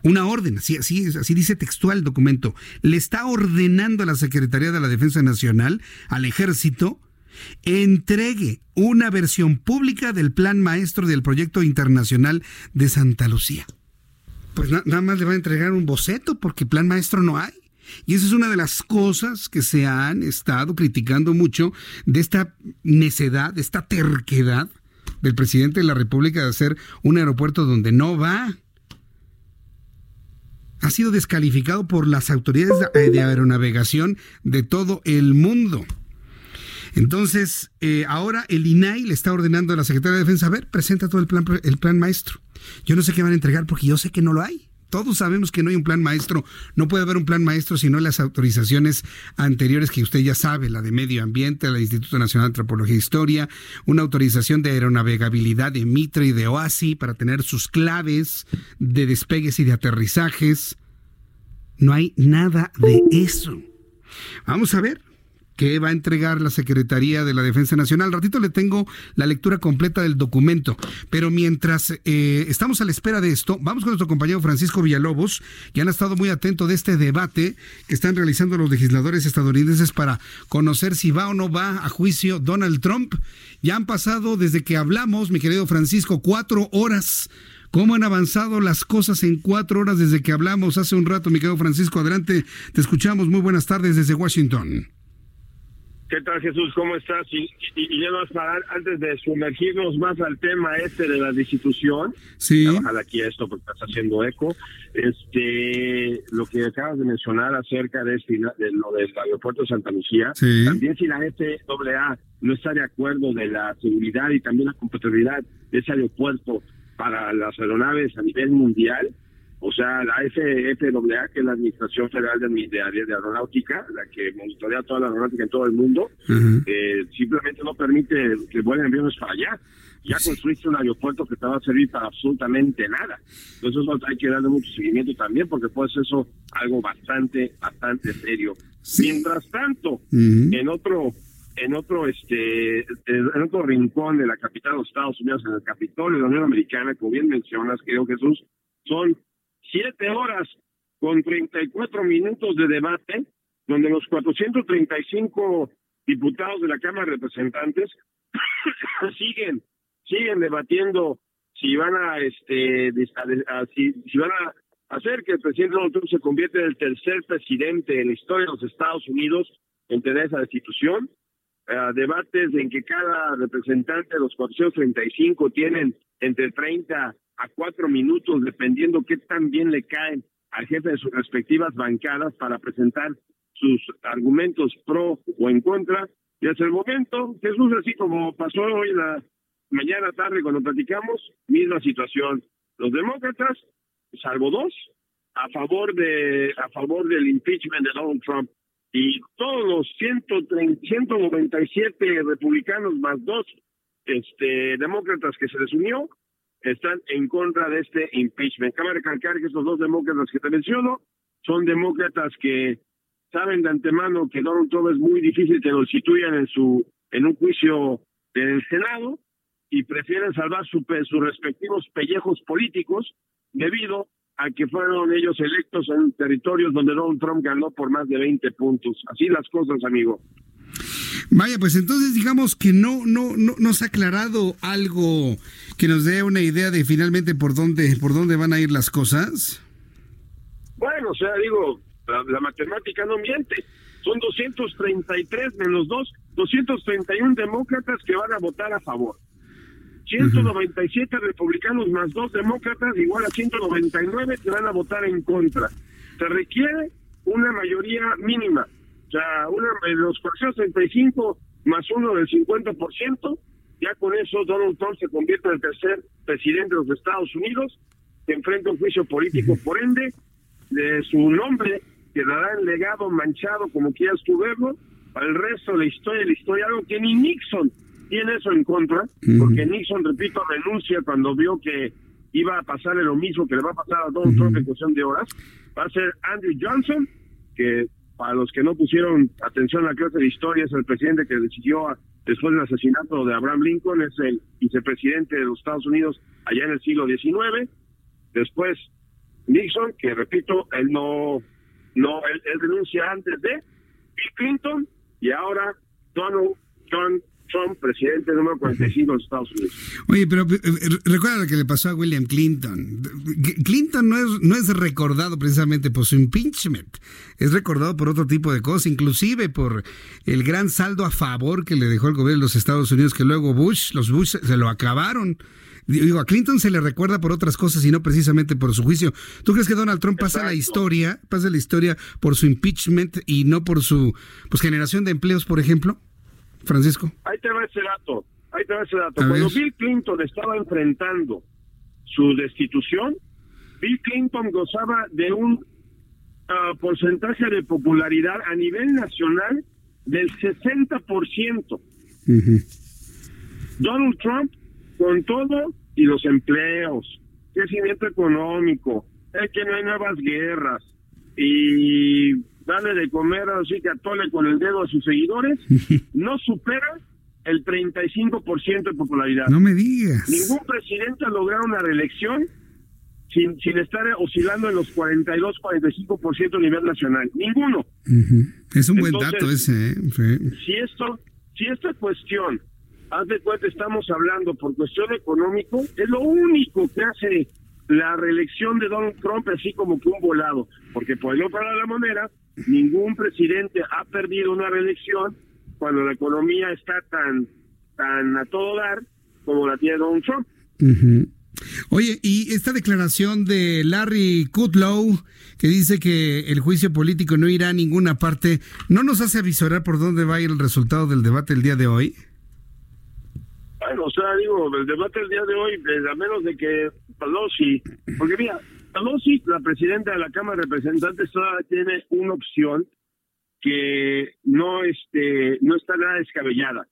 Una orden, así, así, dice textual el documento. Le está ordenando a la Secretaría de la Defensa Nacional, al Ejército, entregue una versión pública del plan maestro del proyecto internacional de Santa Lucía. Pues nada más le va a entregar un boceto porque plan maestro no hay. Y esa es una de las cosas que se han estado criticando mucho de esta necedad, de esta terquedad del presidente de la República de hacer un aeropuerto donde no va. Ha sido descalificado por las autoridades de aeronavegación de todo el mundo. Entonces, eh, ahora el INAI le está ordenando a la Secretaría de Defensa, a ver, presenta todo el plan, el plan maestro. Yo no sé qué van a entregar porque yo sé que no lo hay. Todos sabemos que no hay un plan maestro. No puede haber un plan maestro si no las autorizaciones anteriores que usted ya sabe, la de Medio Ambiente, la del Instituto Nacional de Antropología e Historia, una autorización de aeronavegabilidad de Mitre y de OASI para tener sus claves de despegues y de aterrizajes. No hay nada de eso. Vamos a ver que va a entregar la Secretaría de la Defensa Nacional. ratito le tengo la lectura completa del documento, pero mientras eh, estamos a la espera de esto, vamos con nuestro compañero Francisco Villalobos, que han estado muy atento de este debate que están realizando los legisladores estadounidenses para conocer si va o no va a juicio Donald Trump. Ya han pasado desde que hablamos, mi querido Francisco, cuatro horas. ¿Cómo han avanzado las cosas en cuatro horas desde que hablamos hace un rato, mi querido Francisco? Adelante, te escuchamos. Muy buenas tardes desde Washington. ¿Qué tal Jesús? ¿Cómo estás? Y, y, ya vas a antes de sumergirnos más al tema este de la destitución, sí. aquí esto porque estás haciendo eco, este, lo que acabas de mencionar acerca de, este, de lo del aeropuerto de Santa Lucía, también si la FAA no está de acuerdo de la seguridad y también la compatibilidad de ese aeropuerto para las aeronaves a nivel mundial, o sea, la FFAA, que es la Administración Federal de, de, Aeronáutica, la que monitorea toda la aeronáutica en todo el mundo, eh, simplemente no permite que vuelen aviones para allá. Ya construiste un aeropuerto que te va a servir para absolutamente nada. Entonces eso hay que darle mucho seguimiento también, porque puede ser eso algo bastante, bastante serio. Mientras tanto, en otro en otro este en otro rincón de la capital de los Estados Unidos, en el Capitolio de la Unión Americana, como bien mencionas, creo Jesús, son siete horas con 34 minutos de debate, donde los 435 diputados de la Cámara de Representantes siguen siguen debatiendo si van a este si, si, van a hacer que el presidente Trump se convierta en el tercer presidente en la historia de los Estados Unidos en tener esa destitución. Uh, debates en que cada representante de los 435 tienen entre 30 a cuatro minutos, dependiendo qué tan bien le caen al jefe de sus respectivas bancadas para presentar sus argumentos pro o en contra. Y hasta el momento, Jesús, así como pasó hoy la mañana tarde cuando platicamos, misma situación. Los demócratas, salvo dos, a favor de a favor del impeachment de Donald Trump y todos los 130, 197 republicanos más dos este demócratas que se les unió están en contra de este impeachment. Cabe recalcar que estos dos demócratas que te menciono son demócratas que saben de antemano que Donald Trump es muy difícil que lo instituyan en su en un juicio del Senado y prefieren salvar su, sus respectivos pellejos políticos debido a que fueron ellos electos en territorios donde Donald Trump ganó por más de 20 puntos. Así las cosas, amigo. Vaya, pues entonces digamos que no, no, no nos ha aclarado algo que nos dé una idea de finalmente por dónde, por dónde van a ir las cosas. Bueno, o sea, digo, la, matemática no miente. Son 233 menos 2, 231 demócratas que van a votar a favor. 197 republicanos más 2 demócratas igual a 199 que van a votar en contra. Se requiere una mayoría mínima o sea, una, los 435 más uno del 50%, ya con eso Donald Trump se convierte en el tercer presidente de los Estados Unidos. que enfrenta un juicio político, por ende, de su nombre quedará en legado manchado, como quieras tú verlo, para el resto de la historia, la historia, algo que ni Nixon tiene eso en contra, porque Nixon, repito, renuncia cuando vio que iba a pasarle lo mismo que le va a pasar a Donald Trump en cuestión de horas, va a ser Andrew Johnson, que para los que no pusieron atención a la clase de historia, es el presidente que decidió después del asesinato de Abraham Lincoln, es el vicepresidente de los Estados Unidos allá en el siglo XIX. Después Nixon, que repito, él no, no, él, renuncia antes de Bill Clinton y ahora Donald John Trump, presidente número 45 de Estados Unidos. Oye, pero eh, eh, recuerda lo que le pasó a William Clinton. Clinton no es, no es recordado precisamente por su impeachment, es recordado por otro tipo de cosas, inclusive por el gran saldo a favor que le dejó el gobierno de los Estados Unidos, que luego Bush, los Bush se lo acabaron. Digo, a Clinton se le recuerda por otras cosas y no precisamente por su juicio. ¿Tú crees que Donald Trump pasa la historia, pasa la historia por su impeachment y no por su pues, generación de empleos, por ejemplo? Francisco. Ahí te va ese dato, ahí te va ese dato. Cuando Bill Clinton estaba enfrentando su destitución, Bill Clinton gozaba de un ah, porcentaje de popularidad a nivel nacional del 60%. Donald Trump, con todo y los empleos, crecimiento económico, es que no hay nuevas guerras y darle de comer así que atole con el dedo a sus seguidores, no supera el 35% de popularidad. No me digas. Ningún presidente ha logrado una reelección sin, sin estar oscilando en los 42, 45% a nivel nacional. Ninguno. Es un buen dato ese. ¿eh? Si esto, si esta cuestión, haz de cuenta, estamos hablando por cuestión económico, es lo único que hace la reelección de Donald Trump así como que un volado, porque por el otro lado de la moneda, ningún presidente ha perdido una reelección cuando la economía está tan, tan a todo dar como la tiene Donald Trump. Oye, y esta declaración de Larry Kudlow, que dice que el juicio político no irá a ninguna parte, ¿no nos hace avisorar por dónde va a ir el resultado del debate el día de hoy? Bueno, o sea, digo, el debate el día de hoy, eh, a menos de que Pelosi, porque mira, Pelosi, la presidenta de la Cámara de Representantes, todavía tiene una opción que no este no está nada descabellada.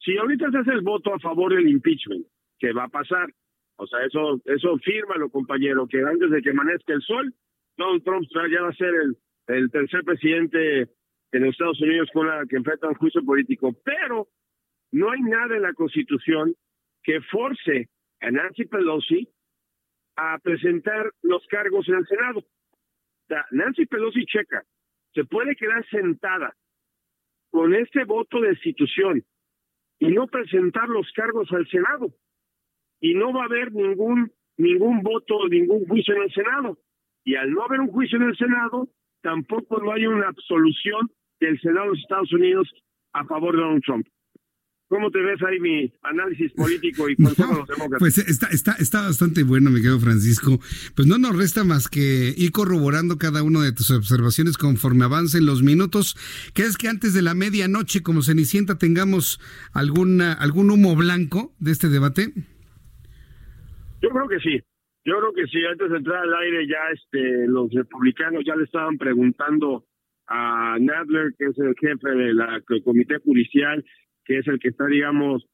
Si ahorita se hace el voto a favor del impeachment, que va a pasar, o sea, eso eso fírmalo, compañero, que antes de que amanezca el sol, Donald Trump ya va a ser el, el tercer presidente en Estados Unidos con la que enfrenta un juicio político. Pero no hay nada en la Constitución que force a Nancy Pelosi a presentar los cargos en el Senado. Nancy Pelosi checa, se puede quedar sentada con este voto de institución y no presentar los cargos al Senado. Y no va a haber ningún ningún voto, ningún juicio en el Senado. Y al no haber un juicio en el Senado, tampoco no hay una absolución del Senado de los Estados Unidos a favor de Donald Trump. ¿Cómo te ves ahí mi análisis político y los demócratas? Pues está, está, está bastante bueno, mi querido Francisco. Pues no nos resta más que ir corroborando cada una de tus observaciones conforme avancen los minutos. ¿Crees que antes de la medianoche, como Cenicienta, tengamos alguna, algún humo blanco de este debate? Yo creo que sí. Yo creo que sí. Antes de entrar al aire ya este, los republicanos ya le estaban preguntando a Nadler, que es el jefe del comité judicial, que es el que está, digamos,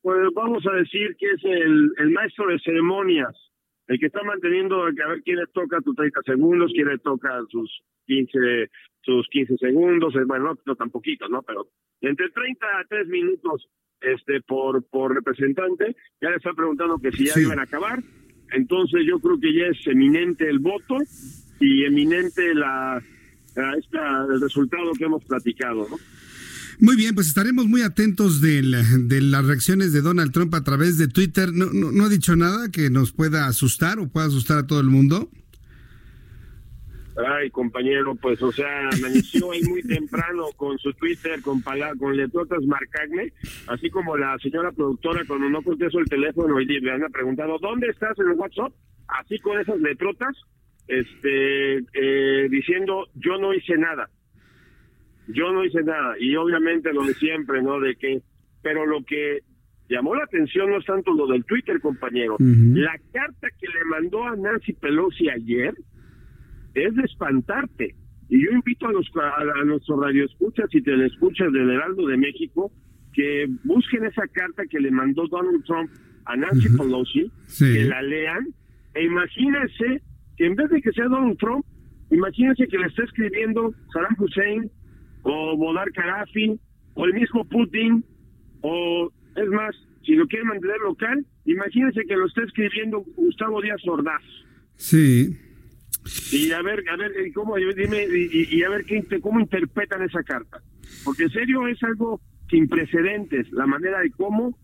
pues vamos a decir que es el, el maestro de ceremonias, el que está manteniendo, a ver quién le toca tus 30 segundos, quién le toca sus 15, sus 15 segundos, bueno, no, tan poquito, ¿no? Pero entre 30 a 3 minutos este por por representante, ya le están preguntando que si ya iban a acabar, entonces yo creo que ya es eminente el voto y eminente la, la esta, el resultado que hemos platicado, ¿no? Muy bien, pues estaremos muy atentos de, las reacciones de Donald Trump a través de Twitter. No, no, ha dicho nada que nos pueda asustar o pueda asustar a todo el mundo. Ay, compañero, pues, o sea, amaneció ahí muy temprano con su Twitter, con, con letrotas marcagne, así como la señora productora cuando no contesto el teléfono y le han preguntado, ¿dónde estás en el WhatsApp? Así con esas letrotas, este, eh, diciendo, yo no hice nada. Yo no hice nada y obviamente lo de siempre, ¿no? De que, pero lo que llamó la atención no es tanto lo del Twitter, compañero. La carta que le mandó a Nancy Pelosi ayer es de espantarte. Y yo invito a, los, a, nuestros radioescuchas y telescuchas del Heraldo de México que busquen esa carta que le mandó Donald Trump a Nancy Pelosi, que la lean, e imagínense que en vez de que sea Donald Trump, imagínense que le está escribiendo Saddam Hussein o Bodar Karafi o el mismo Putin o es más, si lo quiere mantener local, imagínense que lo está escribiendo Gustavo Díaz Ordaz. Sí. Y a ver, a ver, cómo, dime, y, a ver qué, cómo interpretan esa carta. Porque en serio es algo sin precedentes, la manera de cómo,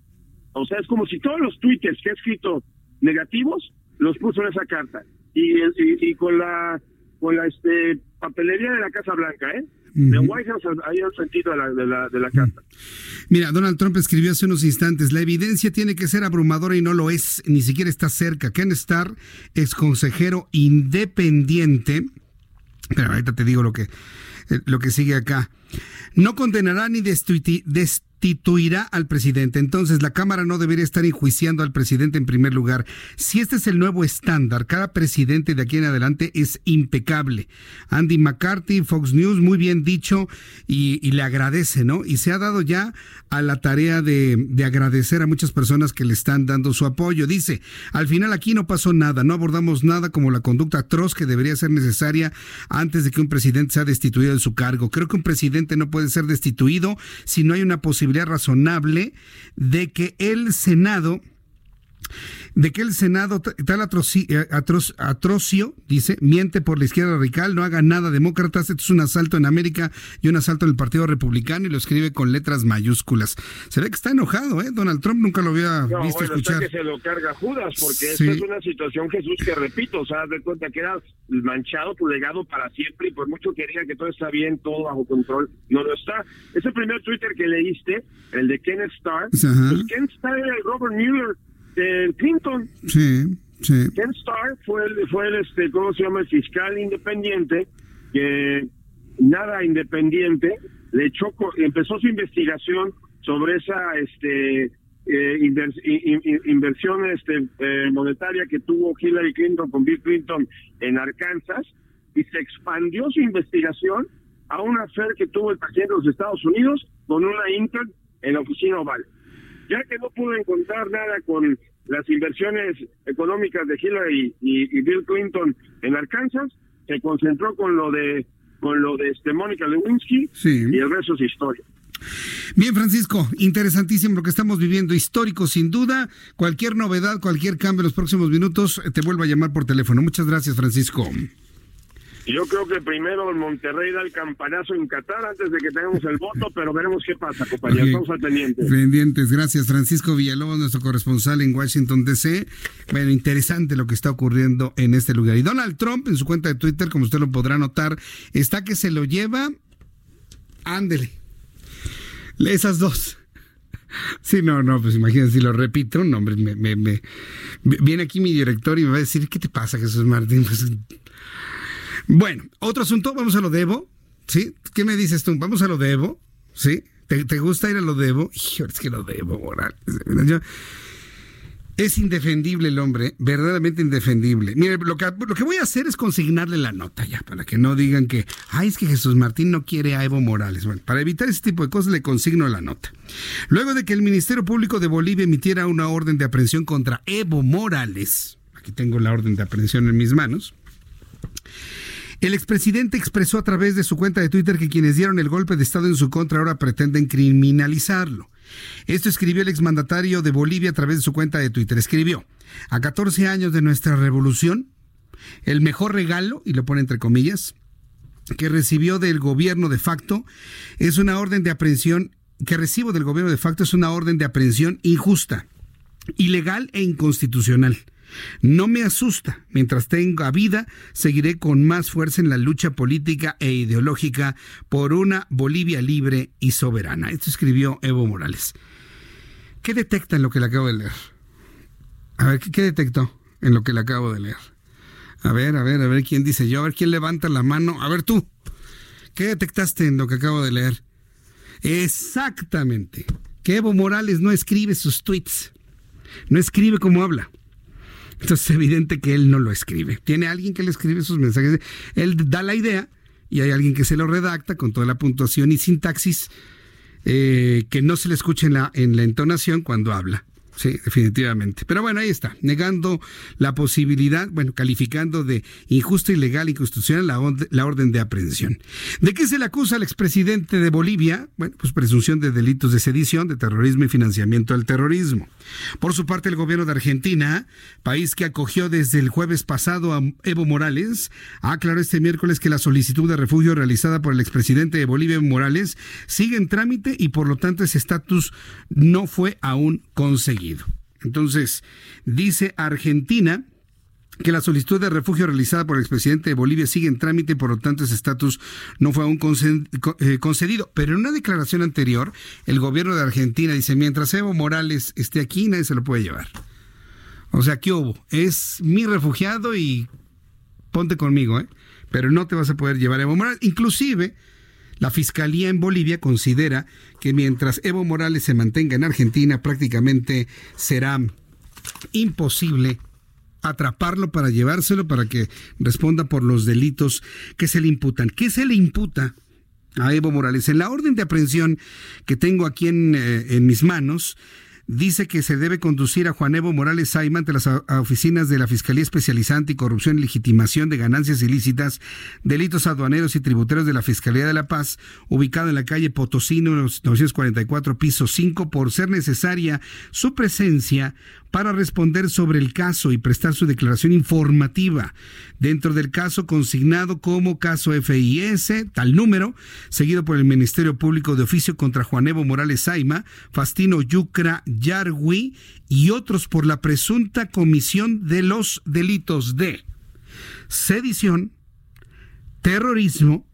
o sea, es como si todos los twitters que ha escrito negativos los puso en esa carta. Y, y, con la con la este papelería de la Casa Blanca, ¿eh? De White House ahí al sentido de la, de la, de la carta. Mira, Donald Trump escribió hace unos instantes, la evidencia tiene que ser abrumadora y no lo es, ni siquiera está cerca. Ken Starr, ex consejero independiente, pero ahorita te digo lo que, lo que sigue acá, no condenará ni destituirá al presidente. Entonces, la Cámara no debería estar enjuiciando al presidente en primer lugar. Si este es el nuevo estándar, cada presidente de aquí en adelante es impecable. Andy McCarthy, Fox News, muy bien dicho y, le agradece, ¿no? Y se ha dado ya a la tarea de, de agradecer a muchas personas que le están dando su apoyo. Dice, al final aquí no pasó nada, no abordamos nada como la conducta atroz que debería ser necesaria antes de que un presidente sea destituido de su cargo. Creo que un presidente no puede ser destituido si no hay una posibilidad razonable de que el Senado de que el Senado tal eh, atrocio, dice, miente por la izquierda radical, no haga nada demócratas, esto es un asalto en América y un asalto en el Partido Republicano y lo escribe con letras mayúsculas. Se ve que está enojado, ¿eh? Donald Trump nunca lo había visto escuchar. que se lo carga Judas, porque esta es una situación, Jesús, que repito, o sea, de cuenta que era manchado tu legado para siempre y por mucho quería que todo está bien, todo bajo control, no lo está. Ese primer Twitter que leíste, el de Kenneth Starr, pues Kenneth Starr era el Robert Mueller de Clinton. Sí, sí. Ken Starr fue el, fue el, este, ¿cómo se llama? El fiscal independiente que nada independiente le echó, empezó su investigación sobre esa este eh, inversión este, eh, monetaria que tuvo Hillary Clinton con Bill Clinton en Arkansas y se expandió su investigación a una affair que tuvo el presidente de los Estados Unidos con una intern en la oficina oval. Ya que no pudo encontrar nada con las inversiones económicas de Hillary y, Bill Clinton en Arkansas, se concentró con lo de con lo de este Mónica Lewinsky y el resto es historia. Bien, Francisco, interesantísimo lo que estamos viviendo, histórico sin duda. Cualquier novedad, cualquier cambio en los próximos minutos, te vuelvo a llamar por teléfono. Muchas gracias, Francisco. Yo creo que primero el Monterrey da el campanazo en Qatar antes de que tengamos el voto, pero veremos qué pasa, compañeros. Estamos al pendiente. Pendientes, gracias. Francisco Villalobos, nuestro corresponsal en Washington, D.C. Bueno, interesante lo que está ocurriendo en este lugar. Y Donald Trump, en su cuenta de Twitter, como usted lo podrá notar, está que se lo lleva. Ándele. Esas dos. Sí, no, no, pues imagínense si lo repito, no, hombre, me, me, me, viene aquí mi director y me va a decir, ¿qué te pasa, Jesús Martín? Pues bueno, otro asunto, vamos a lo debo, ¿sí? ¿Qué me dices tú? Vamos a lo debo, ¿sí? ¿Te, gusta ir a lo debo? Hijo, es que lo debo, moral. es indefendible el hombre, verdaderamente indefendible. Mire, lo que, lo que voy a hacer es consignarle la nota ya, para que no digan que, ay, es que Jesús Martín no quiere a Evo Morales. Bueno, para evitar ese tipo de cosas le consigno la nota. Luego de que el Ministerio Público de Bolivia emitiera una orden de aprehensión contra Evo Morales, aquí tengo la orden de aprehensión en mis manos, el expresidente expresó a través de su cuenta de Twitter que quienes dieron el golpe de Estado en su contra ahora pretenden criminalizarlo. Esto escribió el exmandatario de Bolivia a través de su cuenta de Twitter. Escribió, a 14 años de nuestra revolución, el mejor regalo, y lo pone entre comillas, que recibió del gobierno de facto es una orden de aprehensión, que recibo del gobierno de facto es una orden de aprehensión injusta, ilegal e inconstitucional no me asusta. Mientras tenga vida, seguiré con más fuerza en la lucha política e ideológica por una Bolivia libre y soberana. Esto escribió Evo Morales. ¿Qué detecta en lo que le acabo de leer? A ver, ¿qué, detectó en lo que le acabo de leer? A ver, a ver, a ver quién dice yo, a ver quién levanta la mano. A ver tú, ¿qué detectaste en lo que acabo de leer? Exactamente. que Evo Morales no escribe sus tweets, no escribe como habla. Entonces es evidente que él no lo escribe. Tiene alguien que le escribe sus mensajes. Él da la idea y hay alguien que se lo redacta con toda la puntuación y sintaxis eh, que no se le escuche en la, en la entonación cuando habla. Sí, definitivamente. Pero bueno, ahí está, negando la posibilidad, bueno, calificando de injusta, ilegal, inconstitucional la, la orden de aprehensión. ¿De qué se le acusa al expresidente de Bolivia? Bueno, pues presunción de delitos de sedición, de terrorismo y financiamiento al terrorismo. Por su parte, el gobierno de Argentina, país que acogió desde el jueves pasado a Evo Morales, aclaró este miércoles que la solicitud de refugio realizada por el expresidente de Bolivia, Morales, sigue en trámite y por lo tanto ese estatus no fue aún conseguido. Entonces, dice Argentina que la solicitud de refugio realizada por el expresidente de Bolivia sigue en trámite y por lo tanto ese estatus no fue aún eh, concedido. Pero en una declaración anterior, el gobierno de Argentina dice, mientras Evo Morales esté aquí, nadie se lo puede llevar. O sea, ¿qué hubo? Es mi refugiado y ponte conmigo, ¿eh? Pero no te vas a poder llevar a Evo Morales. Inclusive, la Fiscalía en Bolivia considera que mientras Evo Morales se mantenga en Argentina prácticamente será imposible atraparlo para llevárselo para que responda por los delitos que se le imputan. ¿Qué se le imputa a Evo Morales? En la orden de aprehensión que tengo aquí en, eh, en mis manos, dice que se debe conducir a Juan Evo Morales Saima ante las oficinas de la Fiscalía Especializada Anticorrupción y Legitimación de Ganancias Ilícitas, Delitos Aduaneros y Tributarios de la Fiscalía de la Paz, ubicado en la calle Potosí, 944, piso 5, por ser necesaria su presencia para responder sobre el caso y prestar su declaración informativa. Dentro del caso consignado como caso FIS, tal número, seguido por el Ministerio Público de Oficio contra Juan Evo Morales Saima, Fastino Yucra Yargui y otros por la presunta comisión de los delitos de sedición, terrorismo,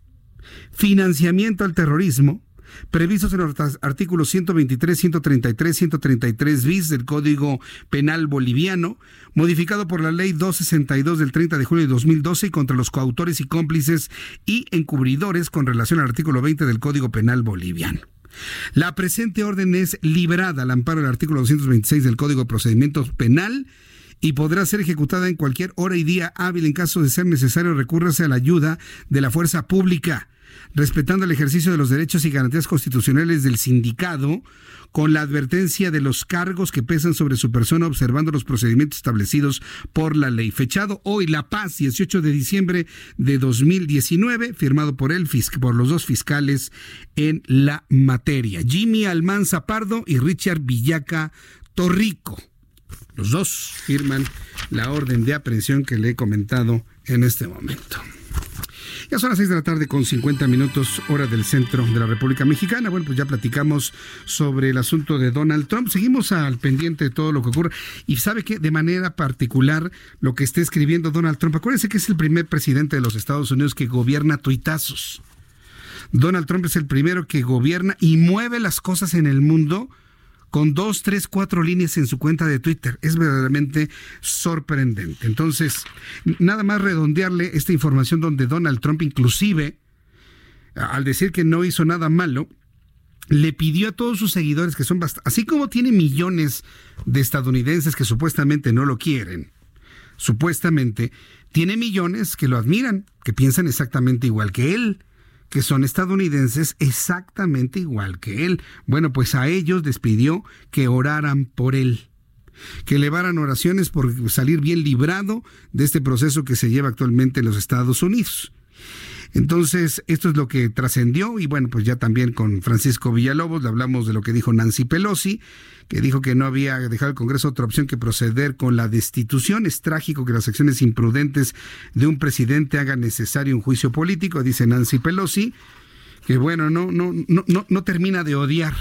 financiamiento al terrorismo, previstos en los artículos 123, 133, 133 bis del Código Penal Boliviano, modificado por la Ley 262 del 30 de julio de 2012 y contra los coautores y cómplices y encubridores con relación al artículo 20 del Código Penal Boliviano. La presente orden es liberada al amparo del artículo 226 del Código de Procedimientos Penal y podrá ser ejecutada en cualquier hora y día hábil en caso de ser necesario recurrirse a la ayuda de la fuerza pública respetando el ejercicio de los derechos y garantías constitucionales del sindicado, con la advertencia de los cargos que pesan sobre su persona, observando los procedimientos establecidos por la ley. Fechado hoy La Paz, 18 de diciembre de 2019, firmado por él, por los dos fiscales en la materia, Jimmy Almanza Pardo y Richard Villaca Torrico. Los dos firman la orden de aprehensión que le he comentado en este momento. Ya son las 6 de la tarde con 50 minutos hora del centro de la República Mexicana. Bueno, pues ya platicamos sobre el asunto de Donald Trump. Seguimos al pendiente de todo lo que ocurre. Y sabe que de manera particular lo que está escribiendo Donald Trump, acuérdense que es el primer presidente de los Estados Unidos que gobierna tuitazos. Donald Trump es el primero que gobierna y mueve las cosas en el mundo con dos, tres, cuatro líneas en su cuenta de Twitter. Es verdaderamente sorprendente. Entonces, nada más redondearle esta información donde Donald Trump inclusive, al decir que no hizo nada malo, le pidió a todos sus seguidores, que son bastante, así como tiene millones de estadounidenses que supuestamente no lo quieren, supuestamente, tiene millones que lo admiran, que piensan exactamente igual que él que son estadounidenses exactamente igual que él. Bueno, pues a ellos les pidió que oraran por él que elevaran oraciones por salir bien librado de este proceso que se lleva actualmente en los Estados Unidos. Entonces, esto es lo que trascendió y bueno, pues ya también con Francisco Villalobos le hablamos de lo que dijo Nancy Pelosi, que dijo que no había dejado el Congreso otra opción que proceder con la destitución. Es trágico que las acciones imprudentes de un presidente hagan necesario un juicio político, dice Nancy Pelosi, que bueno, no, no, no, no, no termina de odiar.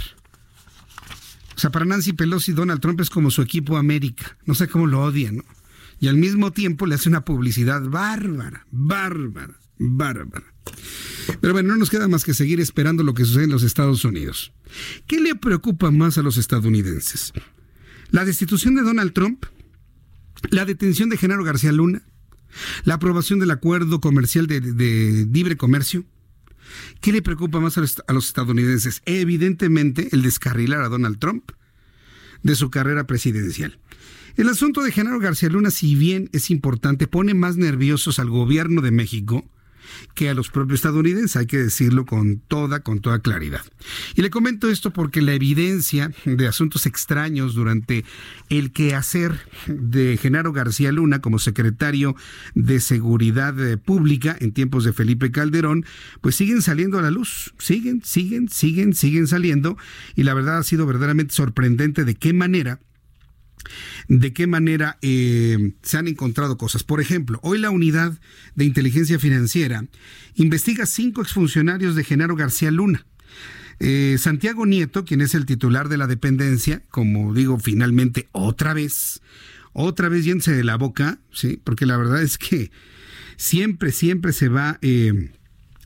O sea, para Nancy Pelosi, Donald Trump es como su equipo América. No sé cómo lo odian, ¿no? Y al mismo tiempo le hace una publicidad bárbara, bárbara bárbara. Pero bueno, no nos queda más que seguir esperando lo que sucede en los Estados Unidos. ¿Qué le preocupa más a los estadounidenses? ¿La destitución de Donald Trump? ¿La detención de Genaro García Luna? ¿La aprobación del acuerdo comercial de, libre comercio? ¿Qué le preocupa más a los estadounidenses? Evidentemente el descarrilar a Donald Trump de su carrera presidencial. El asunto de Genaro García Luna, si bien es importante, pone más nerviosos al gobierno de México que a los propios estadounidenses, hay que decirlo con toda, con toda claridad. Y le comento esto porque la evidencia de asuntos extraños durante el quehacer de Genaro García Luna como secretario de Seguridad eh, Pública en tiempos de Felipe Calderón, pues siguen saliendo a la luz, siguen, siguen, siguen, siguen saliendo y la verdad ha sido verdaderamente sorprendente de qué manera de qué manera eh, se han encontrado cosas. Por ejemplo, hoy la unidad de inteligencia financiera investiga cinco exfuncionarios de Genaro García Luna. Eh, Santiago Nieto, quien es el titular de la dependencia, como digo, finalmente otra vez, otra vez yéndose de la boca, sí, porque la verdad es que siempre, siempre se va eh,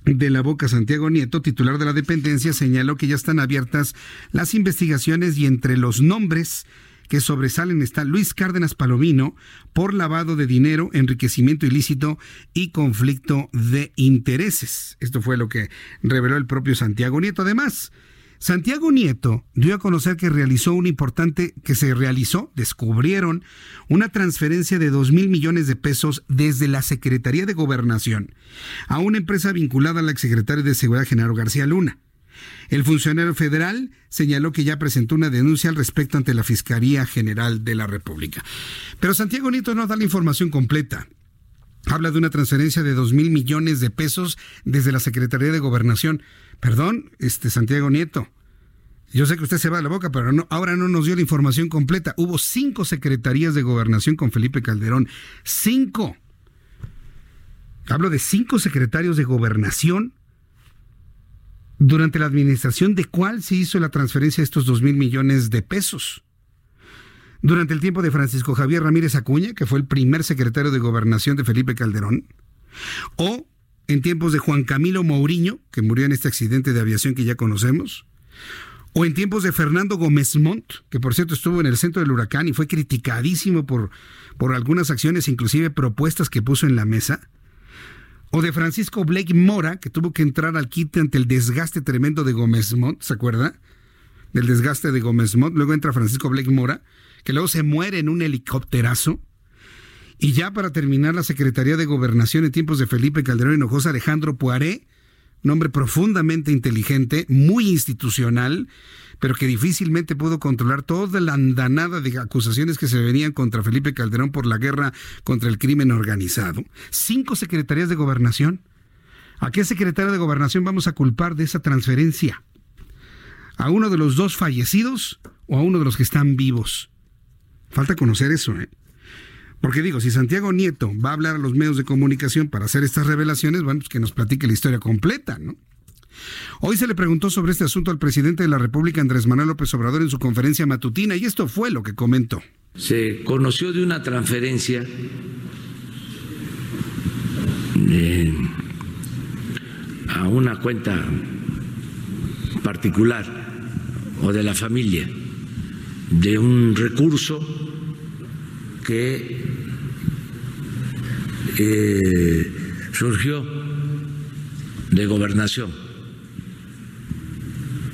de la boca Santiago Nieto, titular de la dependencia, señaló que ya están abiertas las investigaciones y entre los nombres que sobresalen está Luis Cárdenas Palomino por lavado de dinero, enriquecimiento ilícito y conflicto de intereses. Esto fue lo que reveló el propio Santiago Nieto. Además, Santiago Nieto dio a conocer que realizó un importante, que se realizó, descubrieron una transferencia de dos mil millones de pesos desde la Secretaría de Gobernación a una empresa vinculada al exsecretario de Seguridad Genaro García Luna. El funcionario federal señaló que ya presentó una denuncia al respecto ante la Fiscalía General de la República. Pero Santiago Nieto no da la información completa. Habla de una transferencia de dos mil millones de pesos desde la Secretaría de Gobernación. Perdón, este Santiago Nieto. Yo sé que usted se va a la boca, pero no, ahora no nos dio la información completa. Hubo cinco secretarías de gobernación con Felipe Calderón. Cinco. Hablo de cinco secretarios de gobernación durante la administración de cuál se hizo la transferencia de estos dos mil millones de pesos. Durante el tiempo de Francisco Javier Ramírez Acuña, que fue el primer secretario de gobernación de Felipe Calderón, o en tiempos de Juan Camilo Mourinho, que murió en este accidente de aviación que ya conocemos, o en tiempos de Fernando Gómez Montt, que por cierto estuvo en el centro del huracán y fue criticadísimo por, por algunas acciones, inclusive propuestas que puso en la mesa, o de Francisco Blake Mora, que tuvo que entrar al quite ante el desgaste tremendo de Gómez Montt, ¿se acuerda? Del desgaste de Gómez Montt. Luego entra Francisco Blake Mora, que luego se muere en un helicópterazo. Y ya para terminar, la Secretaría de Gobernación en tiempos de Felipe Calderón Hinojosa, Alejandro Poiré, un hombre profundamente inteligente, muy institucional, pero que difícilmente pudo controlar toda la andanada de acusaciones que se venían contra Felipe Calderón por la guerra contra el crimen organizado. Cinco secretarías de gobernación. ¿A qué secretario de gobernación vamos a culpar de esa transferencia? ¿A uno de los dos fallecidos o a uno de los que están vivos? Falta conocer eso, ¿eh? Porque digo, si Santiago Nieto va a hablar a los medios de comunicación para hacer estas revelaciones, bueno, pues que nos platique la historia completa, ¿no? Hoy se le preguntó sobre este asunto al presidente de la República, Andrés Manuel López Obrador, en su conferencia matutina, y esto fue lo que comentó. Se conoció de una transferencia a una cuenta particular o de la familia de un recurso que eh, surgió de gobernación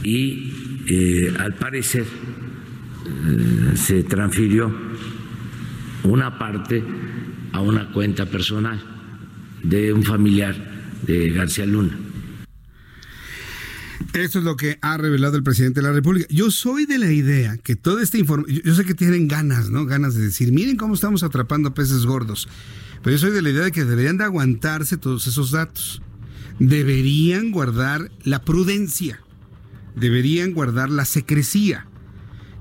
y eh, al parecer eh, se transfirió una parte a una cuenta personal de un familiar de García Luna. Eso es lo que ha revelado el presidente de la República. Yo soy de la idea que toda esta información, yo sé que tienen ganas, ¿no? Ganas de decir, miren cómo estamos atrapando peces gordos. Pero yo soy de la idea de que deberían de aguantarse todos esos datos. Deberían guardar la prudencia. Deberían guardar la secrecía.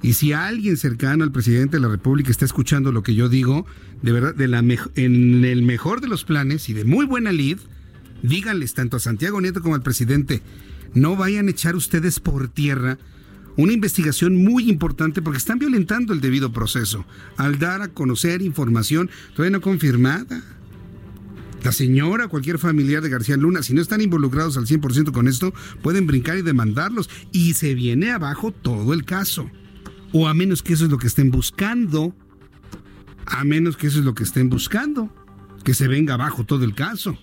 Y si alguien cercano al presidente de la República está escuchando lo que yo digo, de verdad, de la en el mejor de los planes y de muy buena lid, díganles tanto a Santiago Nieto como al presidente, no vayan a echar ustedes por tierra una investigación muy importante porque están violentando el debido proceso al dar a conocer información todavía no confirmada. La señora, cualquier familiar de García Luna, si no están involucrados al 100% con esto, pueden brincar y demandarlos y se viene abajo todo el caso. O a menos que eso es lo que estén buscando. A menos que eso es lo que estén buscando. Que se venga abajo todo el caso.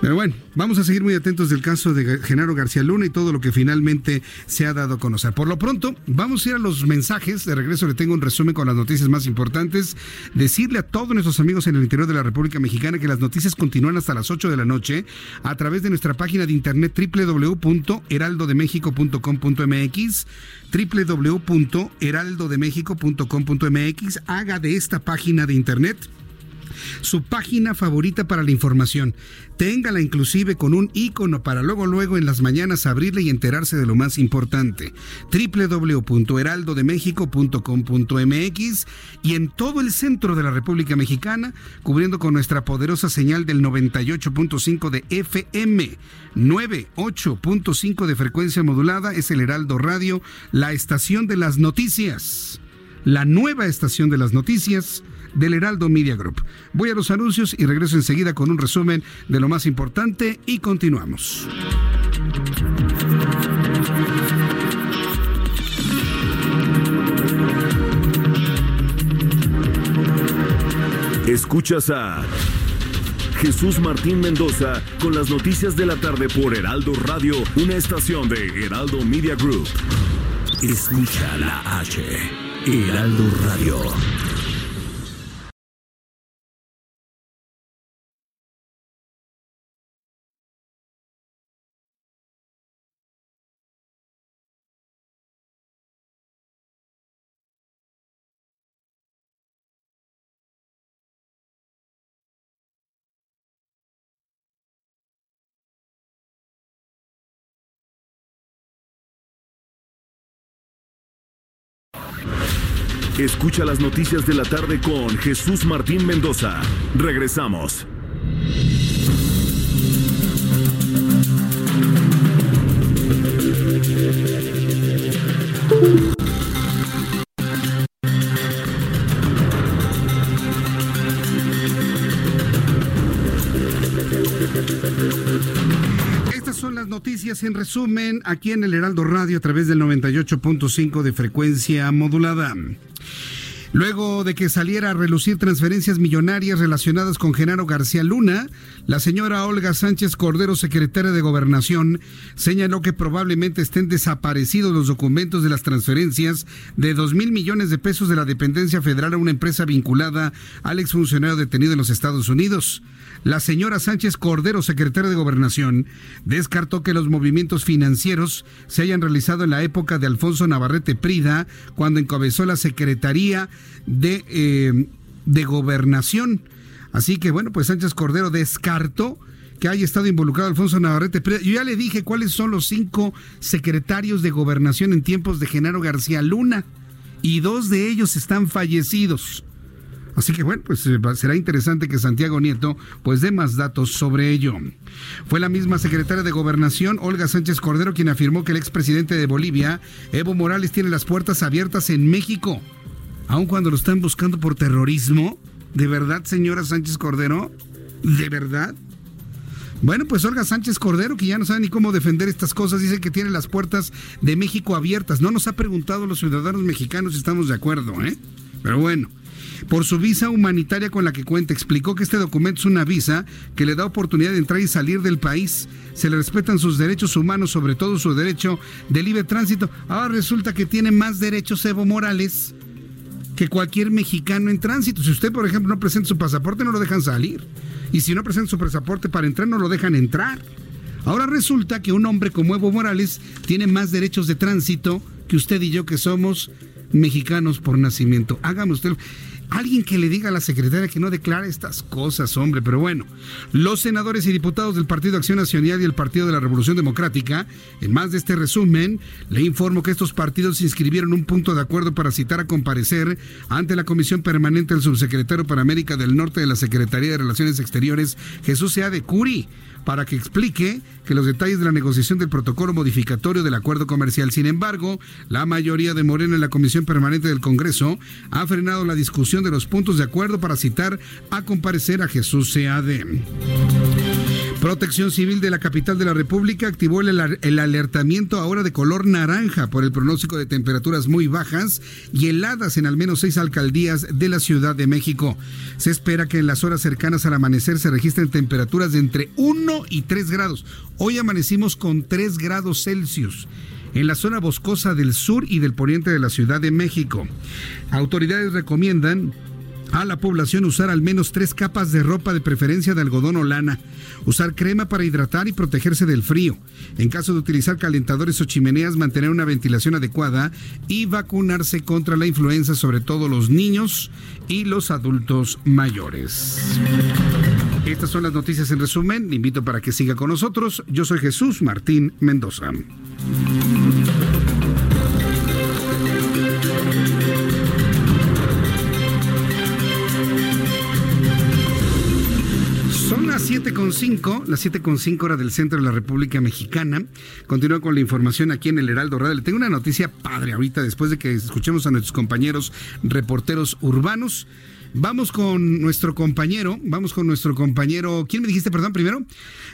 Pero bueno, vamos a seguir muy atentos del caso de Genaro García Luna y todo lo que finalmente se ha dado a conocer. Por lo pronto, vamos a ir a los mensajes. De regreso le tengo un resumen con las noticias más importantes. Decirle a todos nuestros amigos en el interior de la República Mexicana que las noticias continúan hasta las 8 de la noche a través de nuestra página de internet www.heraldodemexico.com.mx www.heraldodemexico.com.mx Haga de esta página de internet su página favorita para la información. Téngala inclusive con un icono para luego luego en las mañanas abrirle y enterarse de lo más importante. www.heraldodemexico.com.mx y en todo el centro de la República Mexicana, cubriendo con nuestra poderosa señal del 98.5 de FM, 98.5 de frecuencia modulada, es el Heraldo Radio, la estación de las noticias. La nueva estación de las noticias del Heraldo Media Group. Voy a los anuncios y regreso enseguida con un resumen de lo más importante y continuamos. Escuchas a Jesús Martín Mendoza con las noticias de la tarde por Heraldo Radio, una estación de Heraldo Media Group. Escucha la H, Heraldo Radio. Escucha las noticias de la tarde con Jesús Martín Mendoza. Regresamos. Estas son las noticias en resumen aquí en el Heraldo Radio a través del 98.5 de frecuencia modulada. Luego de que saliera a relucir transferencias millonarias relacionadas con Genaro García Luna, la señora Olga Sánchez Cordero, secretaria de Gobernación, señaló que probablemente estén desaparecidos los documentos de las transferencias de dos mil millones de pesos de la dependencia federal a una empresa vinculada al exfuncionario detenido en los Estados Unidos. La señora Sánchez Cordero, secretaria de Gobernación, descartó que los movimientos financieros se hayan realizado en la época de Alfonso Navarrete Prida, cuando encabezó la Secretaría de, eh, de Gobernación. Así que bueno, pues Sánchez Cordero descartó que haya estado involucrado Alfonso Navarrete Prida. Yo ya le dije cuáles son los cinco secretarios de gobernación en tiempos de Genaro García Luna y dos de ellos están fallecidos. Así que bueno, pues eh, será interesante que Santiago Nieto pues dé más datos sobre ello. Fue la misma secretaria de Gobernación, Olga Sánchez Cordero, quien afirmó que el expresidente de Bolivia, Evo Morales, tiene las puertas abiertas en México, aun cuando lo están buscando por terrorismo. ¿De verdad, señora Sánchez Cordero? ¿De verdad? Bueno, pues Olga Sánchez Cordero, que ya no sabe ni cómo defender estas cosas, dice que tiene las puertas de México abiertas. No nos ha preguntado los ciudadanos mexicanos si estamos de acuerdo, ¿eh? Pero bueno. Por su visa humanitaria con la que cuenta, explicó que este documento es una visa que le da oportunidad de entrar y salir del país. Se le respetan sus derechos humanos, sobre todo su derecho de libre tránsito. Ahora resulta que tiene más derechos Evo Morales que cualquier mexicano en tránsito. Si usted, por ejemplo, no presenta su pasaporte, no lo dejan salir. Y si no presenta su pasaporte para entrar, no lo dejan entrar. Ahora resulta que un hombre como Evo Morales tiene más derechos de tránsito que usted y yo que somos mexicanos por nacimiento. Hágame usted. Alguien que le diga a la secretaria que no declare estas cosas, hombre. Pero bueno, los senadores y diputados del Partido Acción Nacional y el Partido de la Revolución Democrática, en más de este resumen, le informo que estos partidos inscribieron un punto de acuerdo para citar a comparecer ante la Comisión Permanente del Subsecretario para América del Norte de la Secretaría de Relaciones Exteriores, Jesús Sea de Curi para que explique que los detalles de la negociación del protocolo modificatorio del acuerdo comercial. Sin embargo, la mayoría de Morena en la Comisión Permanente del Congreso ha frenado la discusión de los puntos de acuerdo para citar a comparecer a Jesús Seade. Protección Civil de la capital de la República activó el, el, alertamiento ahora de color naranja por el pronóstico de temperaturas muy bajas y heladas en al menos seis alcaldías de la Ciudad de México. Se espera que en las horas cercanas al amanecer se registren temperaturas de entre 1 y 3 grados. Hoy amanecimos con 3 grados Celsius en la zona boscosa del sur y del poniente de la Ciudad de México. Autoridades recomiendan a la población usar al menos tres capas de ropa de preferencia de algodón o lana, usar crema para hidratar y protegerse del frío. En caso de utilizar calentadores o chimeneas, mantener una ventilación adecuada y vacunarse contra la influenza, sobre todo los niños y los adultos mayores. Estas son las noticias en resumen. Le invito para que siga con nosotros. Yo soy Jesús Martín Mendoza. 7.5, las 7.5 hora del centro de la República Mexicana. Continúo con la información aquí en el Heraldo Radio. Tengo una noticia padre ahorita, después de que escuchemos a nuestros compañeros reporteros urbanos. Vamos con nuestro compañero, vamos con nuestro compañero, ¿quién me dijiste, perdón, primero?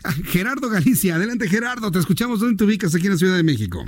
Ah, Gerardo Galicia. Adelante, Gerardo, te escuchamos. ¿Dónde te ubicas aquí en la Ciudad de México?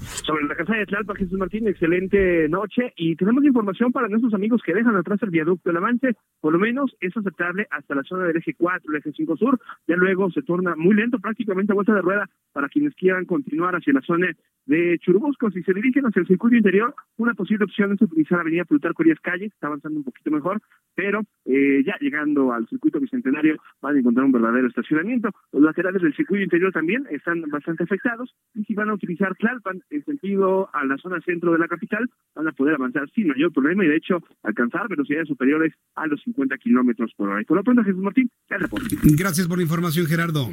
Sobre la casa de Tlalpa, Jesús Martín, excelente noche y tenemos información para nuestros amigos que dejan atrás el viaducto. El avance, por lo menos, es aceptable hasta la zona del eje 4, el eje 5 sur, ya luego se torna muy lento, prácticamente a vuelta de rueda para quienes quieran continuar hacia la zona de Churubusco. Si se dirigen hacia el circuito interior, una posible opción es utilizar la avenida Plutarco Díaz Calle, está avanzando un poquito mejor, pero eh, ya llegando al circuito bicentenario van a encontrar un verdadero estacionamiento. Los laterales del circuito interior también están bastante afectados y si van a utilizar Tlalpan en sentido a la zona centro de la capital, van a poder avanzar sin mayor problema y de hecho alcanzar velocidades superiores a los 50 kilómetros por hora. Y por lo pronto, Jesús Martín, Gracias por la información, Gerardo.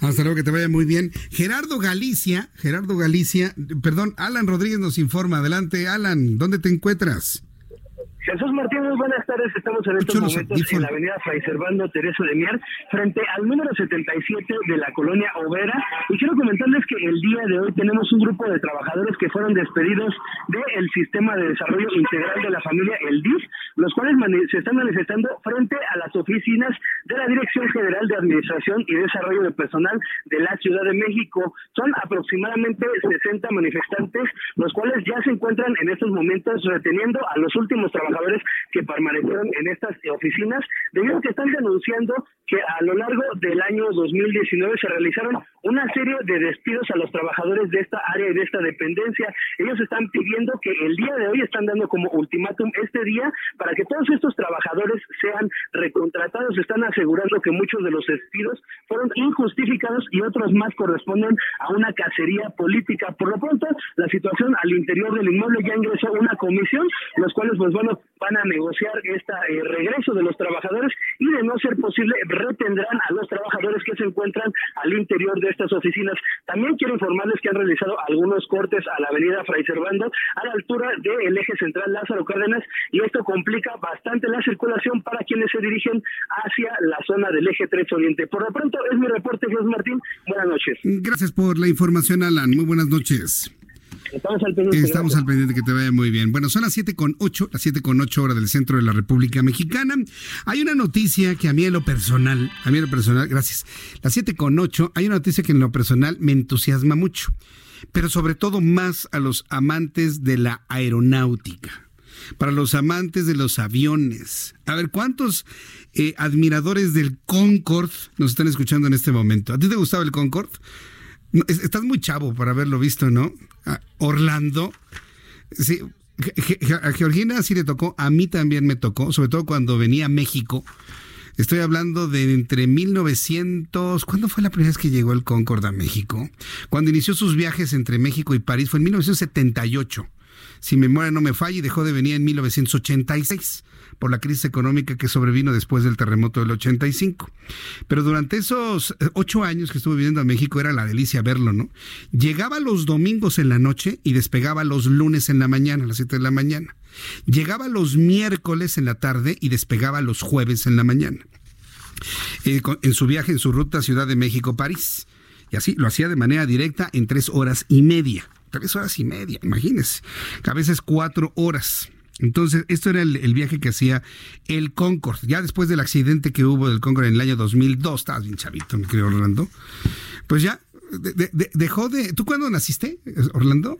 Hasta luego. que te vaya muy bien. Gerardo Galicia, Gerardo Galicia, perdón, Alan Rodríguez nos informa. Adelante, Alan, ¿dónde te encuentras? Jesús Martín, muy buenas tardes. Estamos en estos momentos en la avenida Fray Servando Teresa de Mier, frente al número 77 de la colonia Overa. Y quiero comentarles que el día de hoy tenemos un grupo de trabajadores que fueron despedidos del Sistema de Desarrollo Integral de la Familia, el DIF, los cuales se están manifestando frente a las oficinas de la Dirección General de Administración y Desarrollo de Personal de la Ciudad de México. Son aproximadamente 60 manifestantes, los cuales ya se encuentran en estos momentos reteniendo a los últimos trabajadores que permanecieron en estas oficinas, debido a que están denunciando que a lo largo del año 2019 se realizaron una serie de despidos a los trabajadores de esta área y de esta dependencia. Ellos están pidiendo que el día de hoy están dando como ultimátum este día para que todos estos trabajadores sean recontratados. Están asegurando que muchos de los despidos fueron injustificados y otros más corresponden a una cacería política. Por lo pronto, la situación al interior del inmueble ya ingresó una comisión, los cuales, pues bueno, van a negociar este regreso de los trabajadores y de no ser posible retendrán a los trabajadores que se encuentran al interior de estas oficinas. También quiero informarles que han realizado algunos cortes a la avenida Fray Servando a la altura del eje central Lázaro Cárdenas y esto complica bastante la circulación para quienes se dirigen hacia la zona del eje 3 Oriente. Por lo pronto es mi reporte, Jesús Martín. Buenas noches. Gracias por la información, Alan. Muy buenas noches. Estamos al pendiente. Estamos al pendiente que te vaya muy bien. Bueno, son las 7 con 8, las 7 con 8 horas del centro de la República Mexicana. Hay una noticia que a mí en lo personal, a mí en lo personal, gracias. Las 7 con 8, hay una noticia que en lo personal me entusiasma mucho, pero sobre todo más a los amantes de la aeronáutica para los amantes de los aviones. A ver, ¿cuántos eh, admiradores del Concorde nos están escuchando en este momento? ¿A ti te gustaba el Concorde? Estás muy chavo para haberlo visto, ¿no? Orlando. Sí, a Georgina sí le tocó, a mí también me tocó, sobre todo cuando venía a México. Estoy hablando de entre 1900. ¿Cuándo fue la primera vez que llegó el Concorde a México? Cuando inició sus viajes entre México y París fue en 1978. Si memoria no me falla, y dejó de venir en 1986 por la crisis económica que sobrevino después del terremoto del 85. Pero durante esos eh, ocho años que estuve viviendo a México era la delicia verlo, ¿no? Llegaba los domingos en la noche y despegaba los lunes en la mañana, a las 7 de la mañana. Llegaba los miércoles en la tarde y despegaba los jueves en la mañana. Eh, en su viaje, en su ruta Ciudad de México-París. Y así lo hacía de manera directa en tres horas y media. Tres horas y media, imagínense. A veces cuatro horas Entonces, esto era el, viaje que hacía el Concorde. Ya después del accidente que hubo del Concorde en el año 2002, estabas bien chavito, me creo, Orlando. Pues ya dejó de... ¿Tú cuándo naciste, Orlando?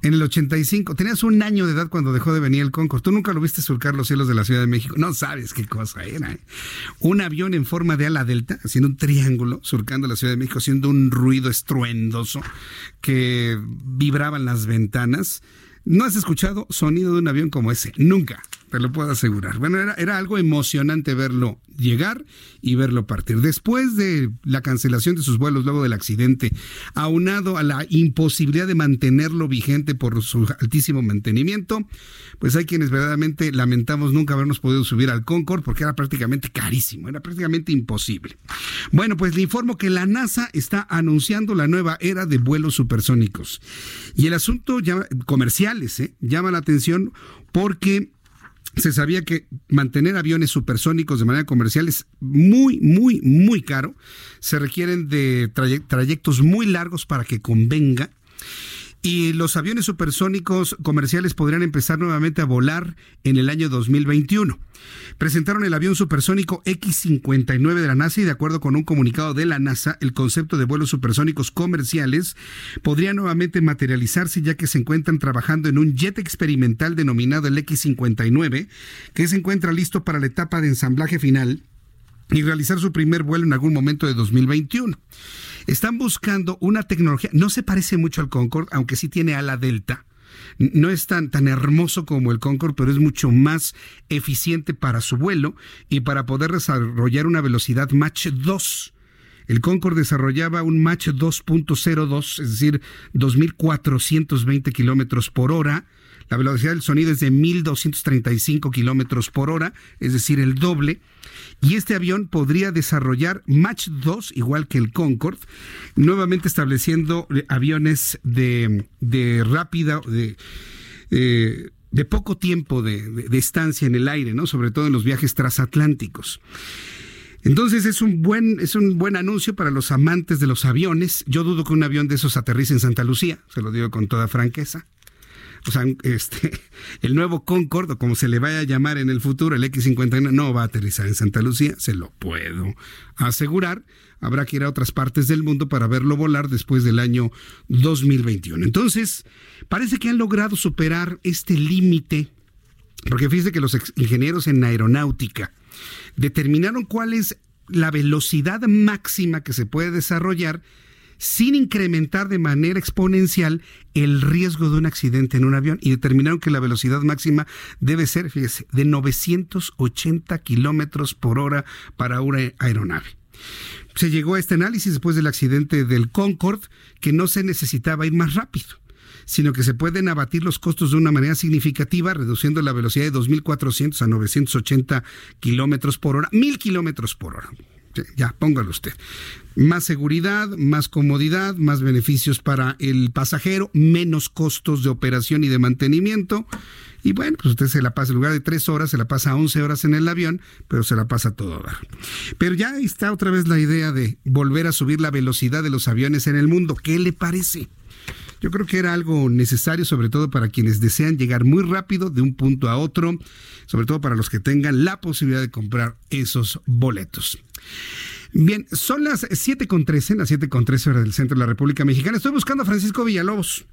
En el 85. Tenías un año de edad cuando dejó de venir el Concorde. Tú nunca lo viste surcar los cielos de la Ciudad de México. No sabes qué cosa era. ¿eh? Un avión en forma de ala delta, haciendo un triángulo, surcando la Ciudad de México, haciendo un ruido estruendoso que vibraban las ventanas. No has escuchado sonido de un avión como ese. Nunca te lo puedo asegurar. Bueno, era, algo emocionante verlo llegar y verlo partir. Después de la cancelación de sus vuelos luego del accidente, aunado a la imposibilidad de mantenerlo vigente por su altísimo mantenimiento, pues hay quienes verdaderamente lamentamos nunca habernos podido subir al Concorde porque era prácticamente carísimo, era prácticamente imposible. Bueno, pues le informo que la NASA está anunciando la nueva era de vuelos supersónicos. Y el asunto ya, comerciales ¿eh? llama la atención porque se sabía que mantener aviones supersónicos de manera comercial es muy, muy, muy caro. Se requieren de trayectos muy largos para que convenga y los aviones supersónicos comerciales podrían empezar nuevamente a volar en el año 2021. Presentaron el avión supersónico X-59 de la NASA y de acuerdo con un comunicado de la NASA, el concepto de vuelos supersónicos comerciales podría nuevamente materializarse ya que se encuentran trabajando en un jet experimental denominado el X-59 que se encuentra listo para la etapa de ensamblaje final y realizar su primer vuelo en algún momento de 2021. Están buscando una tecnología, no se parece mucho al Concorde, aunque sí tiene ala delta. No es tan, tan hermoso como el Concorde, pero es mucho más eficiente para su vuelo y para poder desarrollar una velocidad Mach 2. El Concorde desarrollaba un Mach 2.02, es decir, 2.420 kilómetros por hora. La velocidad del sonido es de 1.235 kilómetros por hora, es decir, el doble y este avión podría desarrollar Mach 2, igual que el Concorde, nuevamente estableciendo aviones de, rápida, de, eh, de poco tiempo de, estancia en el aire, ¿no? sobre todo en los viajes transatlánticos. Entonces es un buen es un buen anuncio para los amantes de los aviones. Yo dudo que un avión de esos aterrice en Santa Lucía, se lo digo con toda franqueza o sea, este, el nuevo Concorde, como se le vaya a llamar en el futuro, el X-51, no va a aterrizar en Santa Lucía, se lo puedo asegurar. Habrá que ir a otras partes del mundo para verlo volar después del año 2021. Entonces, parece que han logrado superar este límite, porque fíjese que los ingenieros en aeronáutica determinaron cuál es la velocidad máxima que se puede desarrollar sin incrementar de manera exponencial el riesgo de un accidente en un avión y determinaron que la velocidad máxima debe ser, fíjese, de 980 kilómetros por hora para una aeronave. Se llegó a este análisis después del accidente del Concorde que no se necesitaba ir más rápido sino que se pueden abatir los costos de una manera significativa, reduciendo la velocidad de 2.400 a 980 kilómetros por hora, 1.000 kilómetros por hora ya, póngalo usted. Más seguridad, más comodidad, más beneficios para el pasajero, menos costos de operación y de mantenimiento. Y bueno, pues usted se la pasa, en lugar de tres horas, se la pasa 11 horas en el avión, pero se la pasa todo a dar. Pero ya está otra vez la idea de volver a subir la velocidad de los aviones en el mundo. ¿Qué le parece? Yo creo que era algo necesario, sobre todo para quienes desean llegar muy rápido de un punto a otro, sobre todo para los que tengan la posibilidad de comprar esos boletos. Bien, son las 7.13, las 7.13 horas del centro de la República Mexicana. Estoy buscando a Francisco Villalobos,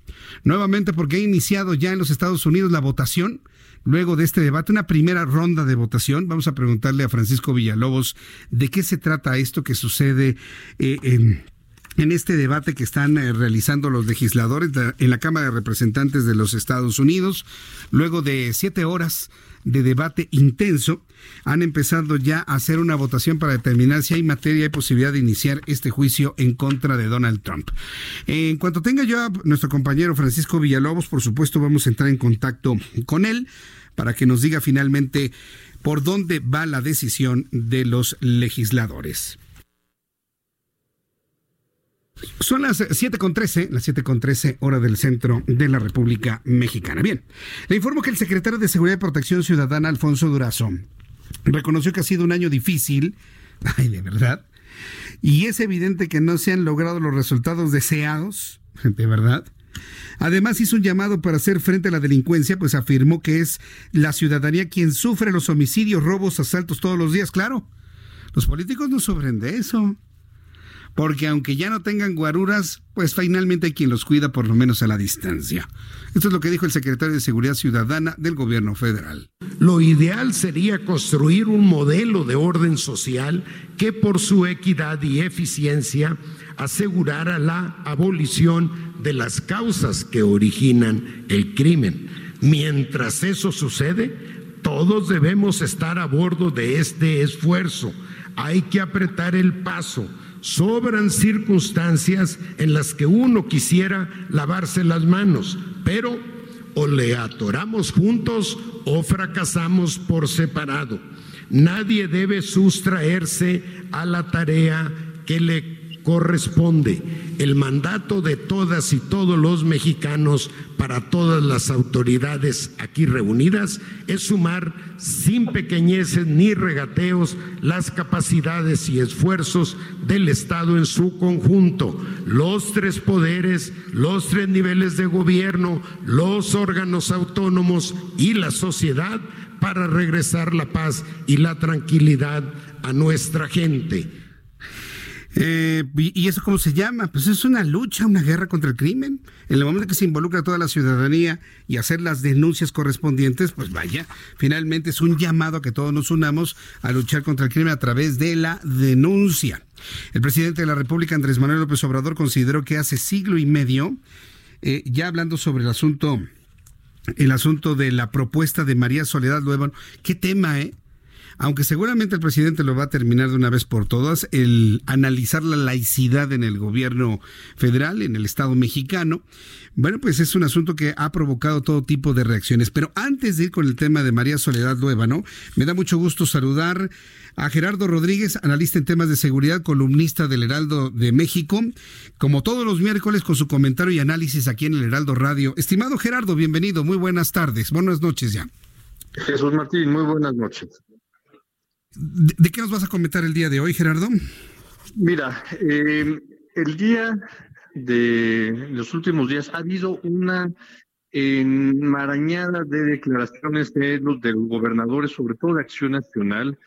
nuevamente porque ha iniciado ya en los Estados Unidos la votación. Luego de este debate, una primera ronda de votación. Vamos a preguntarle a Francisco Villalobos de qué se trata esto que sucede eh, en en este debate que están eh, realizando los legisladores en la Cámara de Representantes de los Estados Unidos. Luego de siete horas de debate intenso, han empezado ya a hacer una votación para determinar si hay materia y posibilidad de iniciar este juicio en contra de Donald Trump. En cuanto tenga yo a nuestro compañero Francisco Villalobos, por supuesto vamos a entrar en contacto con él para que nos diga finalmente por dónde va la decisión de los legisladores. Son las 7.13, las 7.13 hora del centro de la República Mexicana. Bien, le informo que el secretario de Seguridad y Protección Ciudadana, Alfonso Durazo, reconoció que ha sido un año difícil, ay, de verdad, y es evidente que no se han logrado los resultados deseados, de verdad. Además hizo un llamado para hacer frente a la delincuencia, pues afirmó que es la ciudadanía quien sufre los homicidios, robos, asaltos todos los días. Claro, los políticos no sufren de eso porque aunque ya no tengan guaruras, pues finalmente hay quien los cuida por lo menos a la distancia. Esto es lo que dijo el secretario de Seguridad Ciudadana del gobierno federal. Lo ideal sería construir un modelo de orden social que por su equidad y eficiencia asegurara la abolición de las causas que originan el crimen. Mientras eso sucede, todos debemos estar a bordo de este esfuerzo. Hay que apretar el paso Sobran circunstancias en las que uno quisiera lavarse las manos, pero o le atoramos juntos o fracasamos por separado. Nadie debe sustraerse a la tarea que le corresponde el mandato de todas y todos los mexicanos para todas las autoridades aquí reunidas es sumar sin pequeñeces ni regateos las capacidades y esfuerzos del Estado en su conjunto, los tres poderes, los tres niveles de gobierno, los órganos autónomos y la sociedad para regresar la paz y la tranquilidad a nuestra gente. Eh, ¿Y eso cómo se llama? Pues es una lucha, una guerra contra el crimen. En el momento que se involucra toda la ciudadanía y hacer las denuncias correspondientes, pues vaya, finalmente es un llamado a que todos nos unamos a luchar contra el crimen a través de la denuncia. El presidente de la República, Andrés Manuel López Obrador, consideró que hace siglo y medio, eh, ya hablando sobre el asunto, el asunto de la propuesta de María Soledad Lueva, qué tema, ¿eh? Aunque seguramente el presidente lo va a terminar de una vez por todas, el analizar la laicidad en el gobierno federal, en el Estado mexicano, bueno, pues es un asunto que ha provocado todo tipo de reacciones. Pero antes de ir con el tema de María Soledad ¿no? me da mucho gusto saludar a Gerardo Rodríguez, analista en temas de seguridad, columnista del Heraldo de México, como todos los miércoles con su comentario y análisis aquí en el Heraldo Radio. Estimado Gerardo, bienvenido, muy buenas tardes, buenas noches ya. Jesús Martín, muy buenas noches. ¿De, qué nos vas a comentar el día de hoy, Gerardo? Mira, eh, el día de los últimos días ha habido una enmarañada de declaraciones de los, de los gobernadores, sobre todo de Acción Nacional,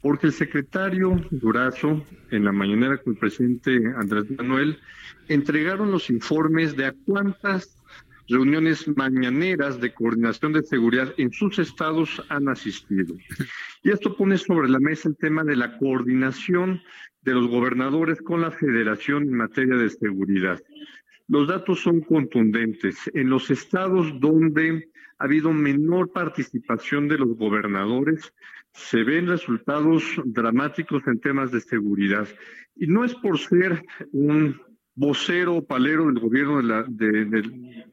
porque el secretario Durazo, en la mañanera con el presidente Andrés Manuel, entregaron los informes de a cuántas reuniones mañaneras de coordinación de seguridad en sus estados han asistido. Y esto pone sobre la mesa el tema de la coordinación de los gobernadores con la federación en materia de seguridad. Los datos son contundentes. En los estados donde ha habido menor participación de los gobernadores, se ven resultados dramáticos en temas de seguridad. Y no es por ser un vocero o palero del gobierno de la, de,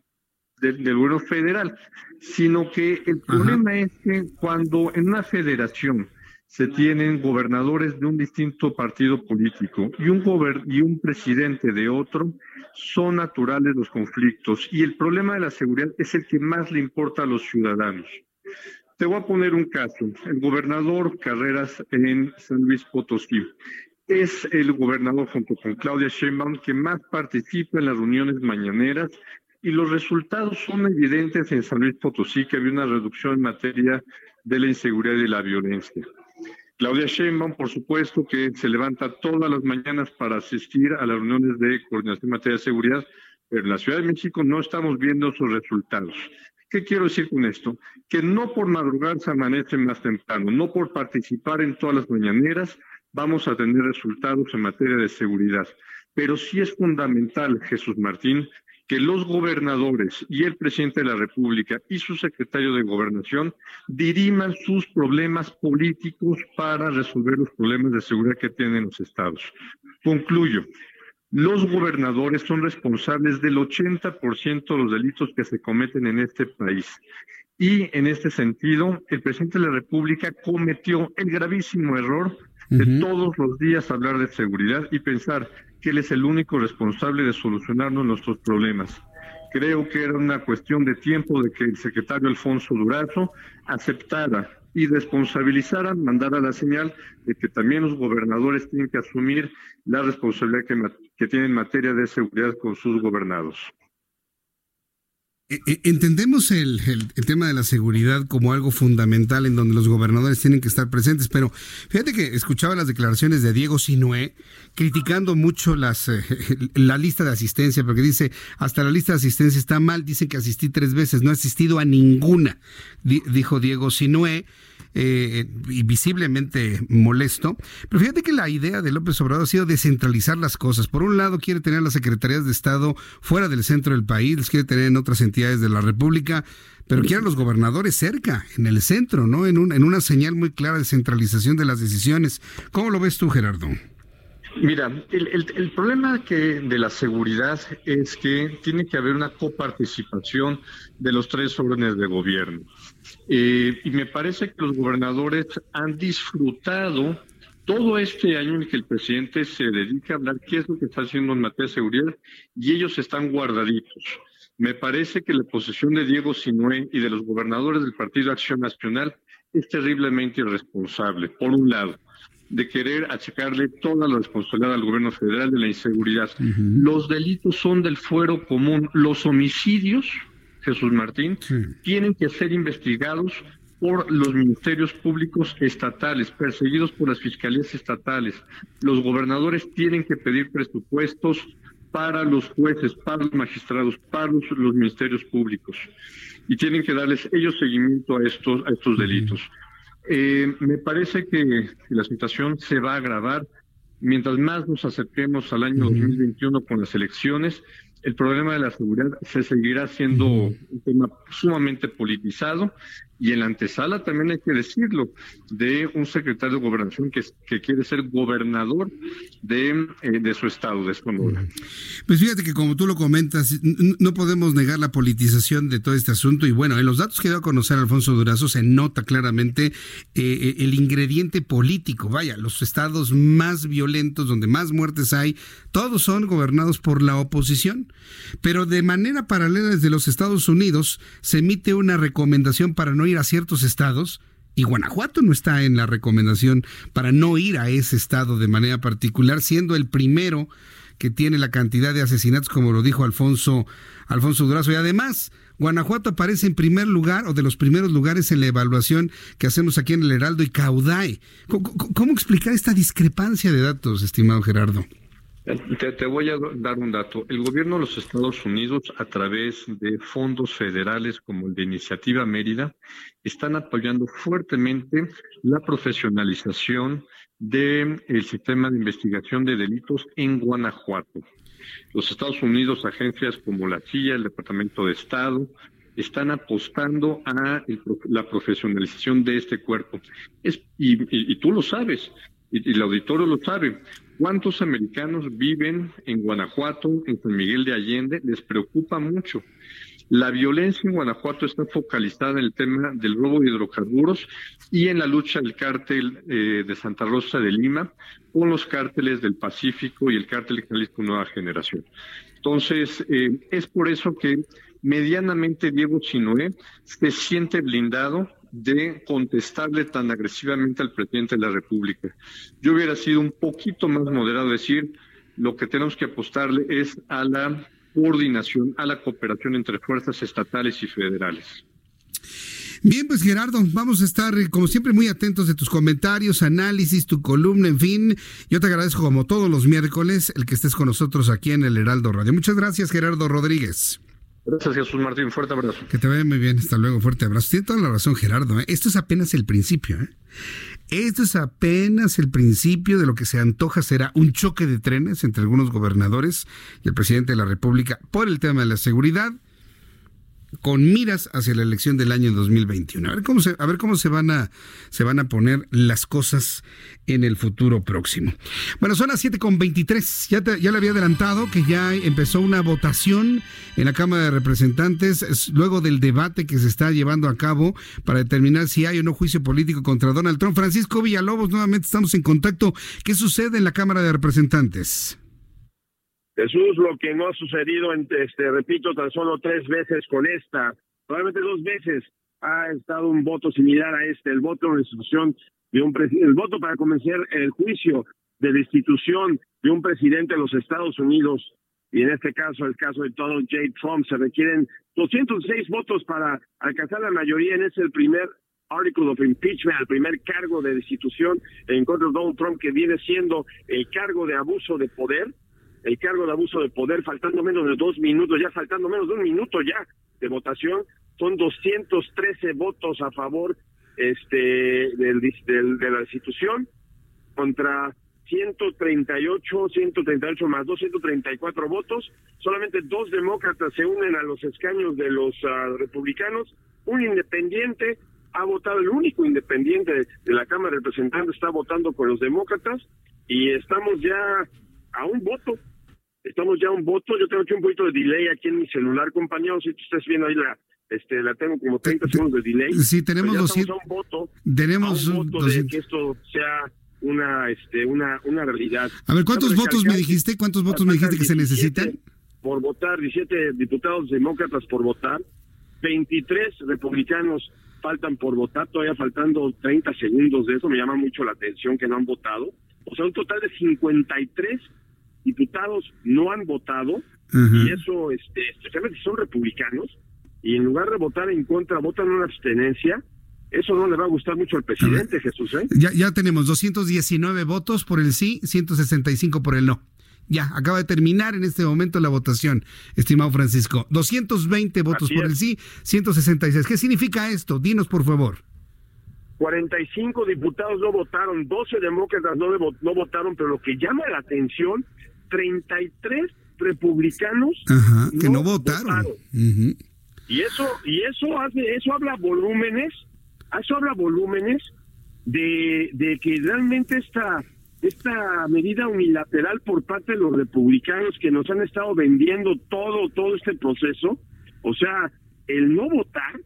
del, gobierno federal, sino que el problema es que cuando en una federación se tienen gobernadores de un distinto partido político y un, y un presidente de otro, son naturales los conflictos. Y el problema de la seguridad es el que más le importa a los ciudadanos. Te voy a poner un caso. El gobernador Carreras en San Luis Potosí es el gobernador junto con Claudia Sheinbaum que más participa en las reuniones mañaneras y los resultados son evidentes en San Luis Potosí, que había una reducción en materia de la inseguridad y la violencia. Claudia Sheinbaum, por supuesto, que se levanta todas las mañanas para asistir a las reuniones de coordinación en materia de seguridad, pero en la Ciudad de México no estamos viendo esos resultados. ¿Qué quiero decir con esto? Que no por madrugar se amanece más temprano, no por participar en todas las mañaneras vamos a tener resultados en materia de seguridad. Pero sí es fundamental, Jesús Martín, que los gobernadores y el presidente de la República y su secretario de Gobernación diriman sus problemas políticos para resolver los problemas de seguridad que tienen los estados. Concluyo. Los gobernadores son responsables del 80% de los delitos que se cometen en este país. Y en este sentido, el presidente de la República cometió el gravísimo error de todos los días hablar de seguridad y pensar que él es el único responsable de solucionarnos nuestros problemas. Creo que era una cuestión de tiempo de que el secretario Alfonso Durazo aceptara y responsabilizara, mandara la señal de que también los gobernadores tienen que asumir la responsabilidad que, que tienen en materia de seguridad con sus gobernados. Eh, eh, entendemos el, tema de la seguridad como algo fundamental en donde los gobernadores tienen que estar presentes, pero fíjate que escuchaba las declaraciones de Diego Sinué criticando mucho las, eh, la lista de asistencia, porque dice, hasta la lista de asistencia está mal, dice que asistí tres veces, no he asistido a ninguna, dijo Diego Sinué eh, y visiblemente molesto. Pero fíjate que la idea de López Obrador ha sido descentralizar las cosas. Por un lado, quiere tener las secretarías de Estado fuera del centro del país, las quiere tener en otras entidades de la República, pero quiere a los gobernadores cerca, en el centro, ¿no? En, un, en una señal muy clara de centralización de las decisiones. ¿Cómo lo ves tú, Gerardo? Mira, el, el, problema que de la seguridad es que tiene que haber una coparticipación de los tres órdenes de gobierno. Eh, y me parece que los gobernadores han disfrutado todo este año en que el presidente se dedica a hablar qué es lo que está haciendo en materia de seguridad y ellos están guardaditos. Me parece que la posición de Diego Sinué y de los gobernadores del Partido Acción Nacional es terriblemente irresponsable, por un lado de querer achacarle toda la responsabilidad al gobierno federal de la inseguridad. Los delitos son del fuero común. Los homicidios, Jesús Martín, tienen que ser investigados por los ministerios públicos estatales, perseguidos por las fiscalías estatales. Los gobernadores tienen que pedir presupuestos para los jueces, para los magistrados, para los, ministerios públicos. Y tienen que darles ellos seguimiento a estos, a estos delitos. Eh, me parece que la situación se va a agravar mientras más nos acerquemos al año 2021 con las elecciones el problema de la seguridad se seguirá siendo un tema sumamente politizado y en la antesala también hay que decirlo, de un secretario de gobernación que, que quiere ser gobernador de, eh, de su estado, de Sonora. Pues fíjate que como tú lo comentas, no podemos negar la politización de todo este asunto y bueno, en los datos que dio a conocer Alfonso Durazo se nota claramente eh, eh, el ingrediente político. Vaya, los estados más violentos, donde más muertes hay, todos son gobernados por la oposición. Pero de manera paralela desde los Estados Unidos se emite una recomendación para no ir a ciertos estados y Guanajuato no está en la recomendación para no ir a ese estado de manera particular, siendo el primero que tiene la cantidad de asesinatos, como lo dijo Alfonso, Alfonso Durazo. Y además, Guanajuato aparece en primer lugar o de los primeros lugares en la evaluación que hacemos aquí en el Heraldo y Caudae. cómo explicar esta discrepancia de datos, estimado Gerardo? Te, voy a dar un dato. El gobierno de los Estados Unidos, a través de fondos federales como el de Iniciativa Mérida, están apoyando fuertemente la profesionalización del sistema de investigación de delitos en Guanajuato. Los Estados Unidos, agencias como la CIA, el Departamento de Estado, están apostando a la profesionalización de este cuerpo. y, tú lo sabes, y, el auditorio lo sabe. ¿Cuántos americanos viven en Guanajuato, en San Miguel de Allende? Les preocupa mucho. La violencia en Guanajuato está focalizada en el tema del robo de hidrocarburos y en la lucha del cártel eh, de Santa Rosa de Lima con los cárteles del Pacífico y el cártel de Jalisco Nueva Generación. Entonces, eh, es por eso que medianamente Diego Chinoé se siente blindado de contestarle tan agresivamente al presidente de la República. Yo hubiera sido un poquito más moderado, decir, lo que tenemos que apostarle es a la coordinación, a la cooperación entre fuerzas estatales y federales. Bien, pues Gerardo, vamos a estar eh, como siempre muy atentos de tus comentarios, análisis, tu columna, en fin. Yo te agradezco como todos los miércoles el que estés con nosotros aquí en el Heraldo Radio. Muchas gracias, Gerardo Rodríguez. Gracias, Jesús Martín. Fuerte abrazo. Que te vaya muy bien. Hasta luego. Fuerte abrazo. Tiene toda la razón, Gerardo. ¿eh? Esto es apenas el principio. ¿eh? Esto es apenas el principio de lo que se antoja será un choque de trenes entre algunos gobernadores y el presidente de la República por el tema de la seguridad con miras hacia la elección del año 2021. A ver cómo se, a ver cómo se van a se van a poner las cosas en el futuro próximo. Bueno, son las 7.23. Ya, ya le había adelantado que ya empezó una votación en la Cámara de Representantes luego del debate que se está llevando a cabo para determinar si hay o no juicio político contra Donald Trump. Francisco Villalobos, nuevamente estamos en contacto. ¿Qué sucede en la Cámara de Representantes? Jesús, lo que no ha sucedido, en, este, repito, tan solo tres veces con esta, probablemente dos veces ha estado un voto similar a este, el voto en institución de un el voto para convencer el juicio de destitución de un presidente de los Estados Unidos. Y en este caso, el caso de Donald J. Trump, se requieren 206 votos para alcanzar la mayoría. En ese primer article of impeachment, el primer cargo de destitución en contra de Donald Trump, que viene siendo el cargo de abuso de poder, el cargo de abuso de poder, faltando menos de dos minutos, ya faltando menos de un minuto ya de votación, son 213 votos a favor este del, de la destitución contra 138, 138 más 234 votos. Solamente dos demócratas se unen a los escaños de los ah, republicanos. Un independiente ha votado, el único independiente de la Cámara de Representantes está votando con los demócratas y estamos ya a un voto. Estamos ya un voto. Yo tengo aquí un poquito de delay aquí en mi celular, compañeros. Si tú estás viendo ahí la, este, la tengo como 30 segundos de delay. Sí, tenemos pues un voto. Tenemos un voto de que esto sea una este una una realidad. A ver, ¿cuántos votos me dijiste? ¿Cuántos votos me dijiste que se necesitan? Por votar, 17 diputados demócratas por votar, 23 republicanos faltan por votar, todavía faltando 30 segundos de eso, me llama mucho la atención que no han votado. O sea, un total de 53 diputados no han votado, y eso, este, especialmente si son republicanos, y en lugar de votar en contra, votan una abstenencia, eso no le va a gustar mucho al presidente, Jesús. ¿eh? Ya, ya tenemos 219 votos por el sí, 165 por el no. Ya, acaba de terminar en este momento la votación, estimado Francisco. 220 votos por el sí, 166. ¿Qué significa esto? Dinos, por favor. 45 diputados no votaron, 12 demócratas no, no votaron, pero lo que llama la atención, 33 republicanos que no, votaron. Y eso y eso hace eso habla volúmenes eso habla volúmenes de, de que realmente esta, esta medida unilateral por parte de los republicanos que nos han estado vendiendo todo, todo este proceso, o sea, el no votar,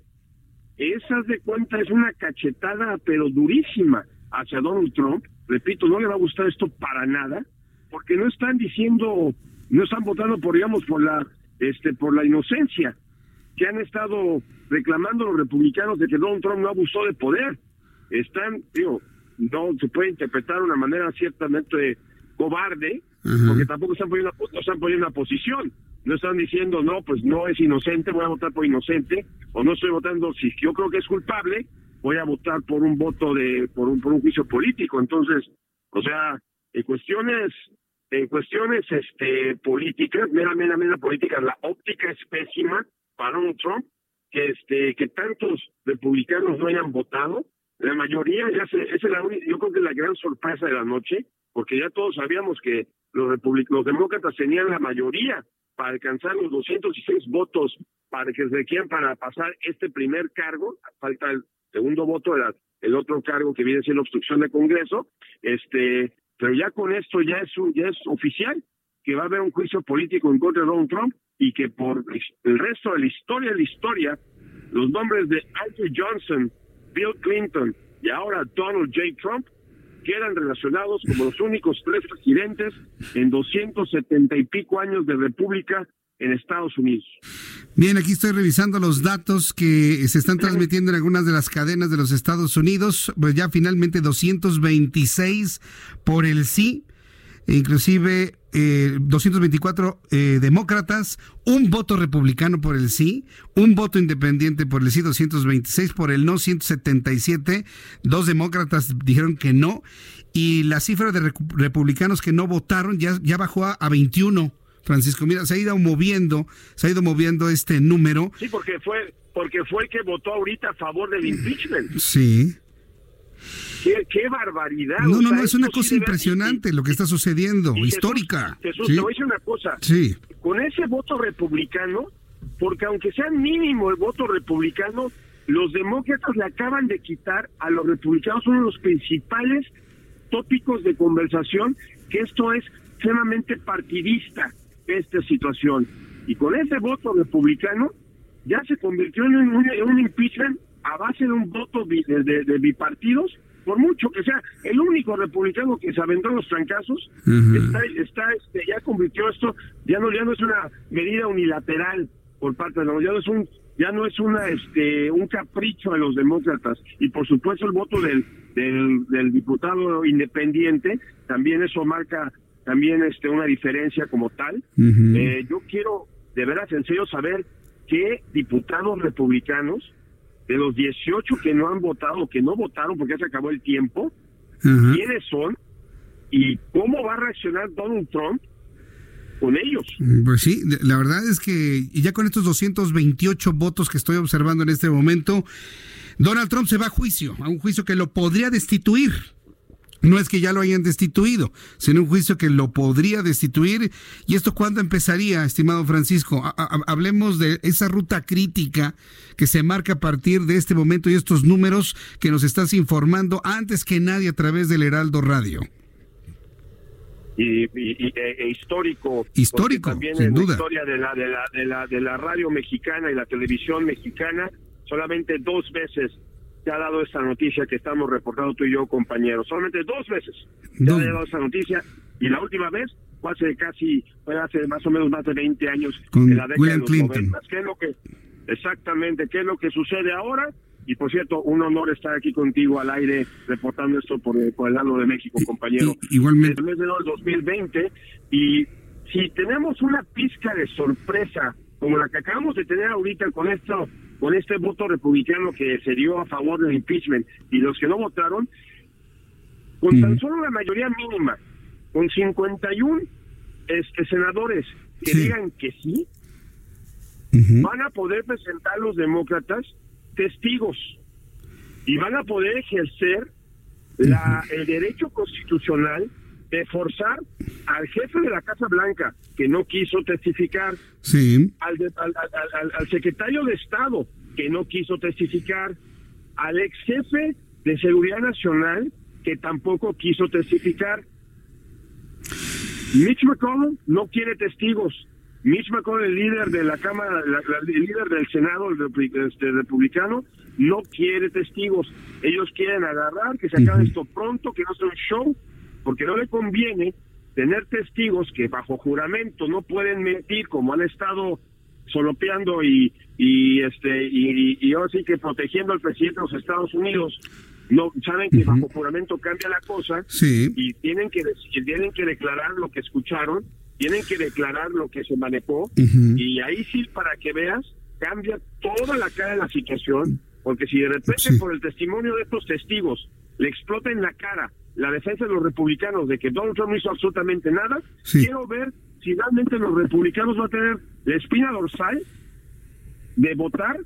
esas de cuenta es una cachetada pero durísima hacia Donald Trump. Repito, no le va a gustar esto para nada, porque no están diciendo, no están votando por, digamos, por la, este, por la inocencia que han estado reclamando los republicanos de que Donald Trump no abusó de poder. Están, digo, no se puede interpretar de una manera ciertamente cobarde, porque tampoco están poniendo, no están poniendo una posición. No están diciendo, no, pues no es inocente, voy a votar por inocente, o no estoy votando, si yo creo que es culpable, voy a votar por un voto de, por un, por un juicio político. Entonces, o sea, en cuestiones, en cuestiones este políticas, mera, mera, mera políticas, la óptica es pésima, para un Trump que este que tantos republicanos no hayan votado. La mayoría ya se esa es la yo creo que es la gran sorpresa de la noche porque ya todos sabíamos que los los demócratas tenían la mayoría para alcanzar los 206 votos para que se requieran para pasar este primer cargo. Falta el segundo voto el, el otro cargo que viene siendo obstrucción de Congreso. Este pero ya con esto ya es ya oficial que va a haber un juicio político en contra de Donald Trump y que por el resto de la historia de la historia, los nombres de Andrew Johnson, Bill Clinton y ahora Donald J. Trump quedan relacionados como los únicos tres presidentes en 270 y pico años de república en Estados Unidos. Bien, aquí estoy revisando los datos que se están transmitiendo en algunas de las cadenas de los Estados Unidos. Pues ya finalmente 226 por el sí, inclusive 224 eh, eh, demócratas, un voto republicano por el sí, un voto independiente por el sí, 226 por el no, 177, dos demócratas dijeron que no, y la cifra de republicanos que no votaron ya, ya bajó a, a 21. Francisco, mira, se ha ido moviendo, se ha ido moviendo este número. Sí, porque fue, porque fue el que votó ahorita a favor del impeachment. Sí. Qué, barbaridad. No, no, no, es una cosa impresionante lo que está sucediendo, histórica. Jesús, te voy a decir una cosa. Sí. Con ese voto republicano, porque aunque sea mínimo el voto republicano, los demócratas le acaban de quitar a los republicanos uno de los principales tópicos de conversación, que esto es sumamente partidista, esta situación. Y con ese voto republicano, ya se convirtió en un, en un impeachment a base de un voto de, bipartidos, por mucho que sea el único republicano que se aventó los trancazos, está, está este, ya convirtió esto, ya no, ya no es una medida unilateral por parte de los, ya no es un, ya no es una, este, un capricho de los demócratas, y por supuesto el voto del, del, del diputado independiente, también eso marca también este, una diferencia como tal. Eh, yo quiero, de veras, en serio, saber qué diputados republicanos, de los 18 que no han votado, que no votaron porque ya se acabó el tiempo, quiénes son y cómo va a reaccionar Donald Trump con ellos. Pues sí, la verdad es que ya con estos 228 votos que estoy observando en este momento, Donald Trump se va a juicio, a un juicio que lo podría destituir. No es que ya lo hayan destituido, sino un juicio que lo podría destituir. ¿Y esto cuándo empezaría, estimado Francisco? hablemos de esa ruta crítica que se marca a partir de este momento y estos números que nos estás informando antes que nadie a través del Heraldo Radio y, e, e histórico. Histórico, también sin en duda. la historia de la, de, la, de, la, de la radio mexicana y la televisión mexicana, solamente dos veces ha dado esta noticia que estamos reportando tú y yo, compañeros. Solamente dos veces se ha dado esta noticia y la última vez fue hace casi, fue hace más o menos más de 20 años, Con en la década William de los Clinton. 90. ¿Qué es lo que, exactamente, qué es lo que sucede ahora? Y por cierto, un honor estar aquí contigo al aire reportando esto por, por el lado de México, compañero. igualmente. El mes de enero del 2020. Y si tenemos una pizca de sorpresa como la que acabamos de tener ahorita con esto, con este voto republicano que se dio a favor del impeachment y los que no votaron, con tan solo la mayoría mínima, con 51 este, senadores que digan que sí, van a poder presentar los demócratas testigos y van a poder ejercer la, el derecho constitucional de forzar al jefe de la Casa Blanca que no quiso testificar, Sí. al, de- al, al- al- al secretario de Estado que no quiso testificar, al ex jefe de Seguridad Nacional que tampoco quiso testificar. Mitch McConnell no quiere testigos. Mitch McConnell, el líder de la Cámara, la- la- el líder del Senado el este, republicano, no quiere testigos. Ellos quieren agarrar, que se acabe esto pronto, que no sea un show, porque no le conviene tener testigos que bajo juramento no pueden mentir como han estado solopeando y y este y, y ahora sí que protegiendo al presidente de los Estados Unidos. No saben que bajo juramento cambia la cosa Sí. y tienen que tienen que declarar lo que escucharon tienen que declarar lo que se manejó y ahí sí para que veas cambia toda la cara de la situación porque si de repente por el testimonio de estos testigos le explota en la cara la defensa de los republicanos de que Donald Trump no hizo absolutamente nada quiero ver si realmente los republicanos van a tener la espina dorsal de votar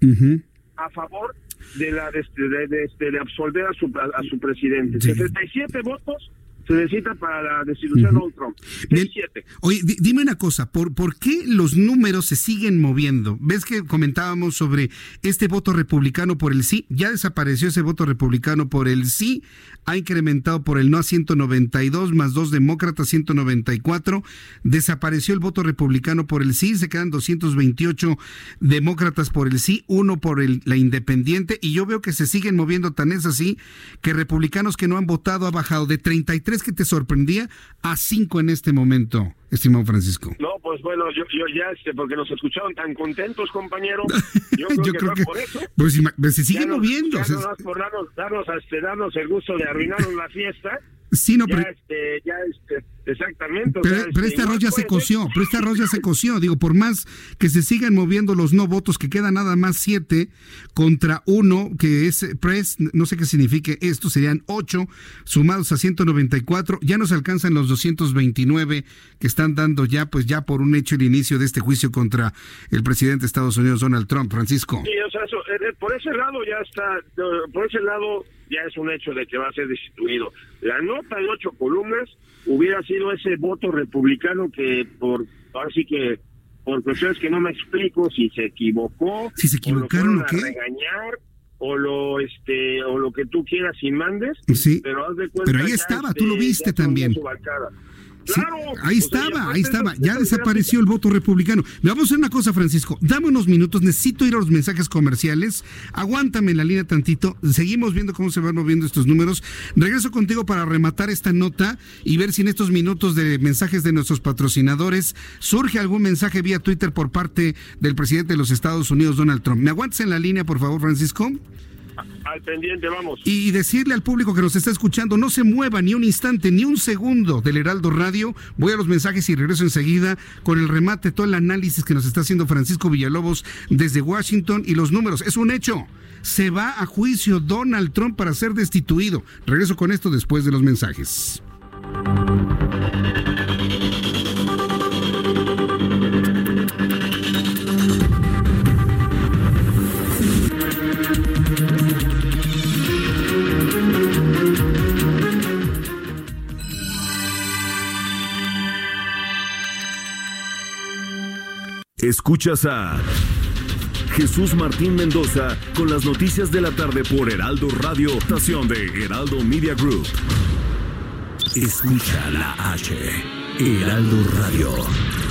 a favor de la de, este, de, de, este, de absolver a su, a, a su presidente. 67 votos se necesitan para la destitución de Donald Trump. 67. Oye, di- dime una cosa, ¿por, ¿por qué los números se siguen moviendo? ¿Ves que comentábamos sobre este voto republicano por el sí? Ya desapareció ese voto republicano por el sí, ha incrementado por el no a 192, más dos demócratas, 194. Desapareció el voto republicano por el sí, se quedan 228 demócratas por el sí, uno por el, la independiente, y yo veo que se siguen moviendo tan es así que republicanos que no han votado ha bajado de 33 que te sorprendía a 5 en este momento, estimado Francisco. No, pues bueno, yo, yo ya, este, porque nos escucharon tan contentos, compañero. Yo creo, Yo que, creo que por eso. pues, pues, se sigue Ya nos- moviendo. Ya o sea, no por darnos, darnos, este, darnos el gusto de arruinarnos la fiesta. Sí, no, ya, pero- este, ya, este, exactamente. o Pero, sea, pero este, arroz ya se ser- coció, pero este arroz ya se coció. Digo, por más que se sigan moviendo los no votos, que quedan nada más siete contra uno, que es press, no sé qué signifique esto, serían ocho sumados a 194, ya nos alcanzan los 229 que están dando ya, pues ya por un hecho el inicio de este juicio contra el presidente de Estados Unidos, Donald Trump. Francisco. Sí, o sea, eso, eh, por ese lado ya está, por ese lado ya es un hecho de que va a ser destituido. La nota de ocho columnas hubiera sido ese voto republicano que por, ahora sí que por cuestiones que no me explico si se equivocó, Si se o lo equivocaron, ¿o qué? a regañar o lo este o lo que tú quieras y mandes, Sí, pero haz de cuenta pero ahí estaba, este, tú lo viste también. Sí, Claro, ahí sea, estaba, ahí estaba. Ya desapareció el voto republicano. Vamos a hacer una cosa, Francisco. Dame unos minutos. Necesito ir a los mensajes comerciales. Aguántame en la línea tantito. Seguimos viendo cómo se van moviendo estos números. Regreso contigo para rematar esta nota y ver si en estos minutos de mensajes de nuestros patrocinadores surge algún mensaje vía Twitter por parte del presidente de los Estados Unidos, Donald Trump. ¿Me aguantas en la línea, por favor, Francisco? Al pendiente, vamos. Y decirle al público que nos está escuchando, no se mueva ni un instante, ni un segundo del Heraldo Radio. Voy a los mensajes y regreso enseguida con el remate, todo el análisis que nos está haciendo Francisco Villalobos desde Washington y los números. Es un hecho. Se va a juicio Donald Trump para ser destituido. Regreso con esto después de los mensajes. Escuchas a Jesús Martín Mendoza con las noticias de la tarde por Heraldo Radio, estación de Heraldo Media Group. Escucha la H, Heraldo Radio.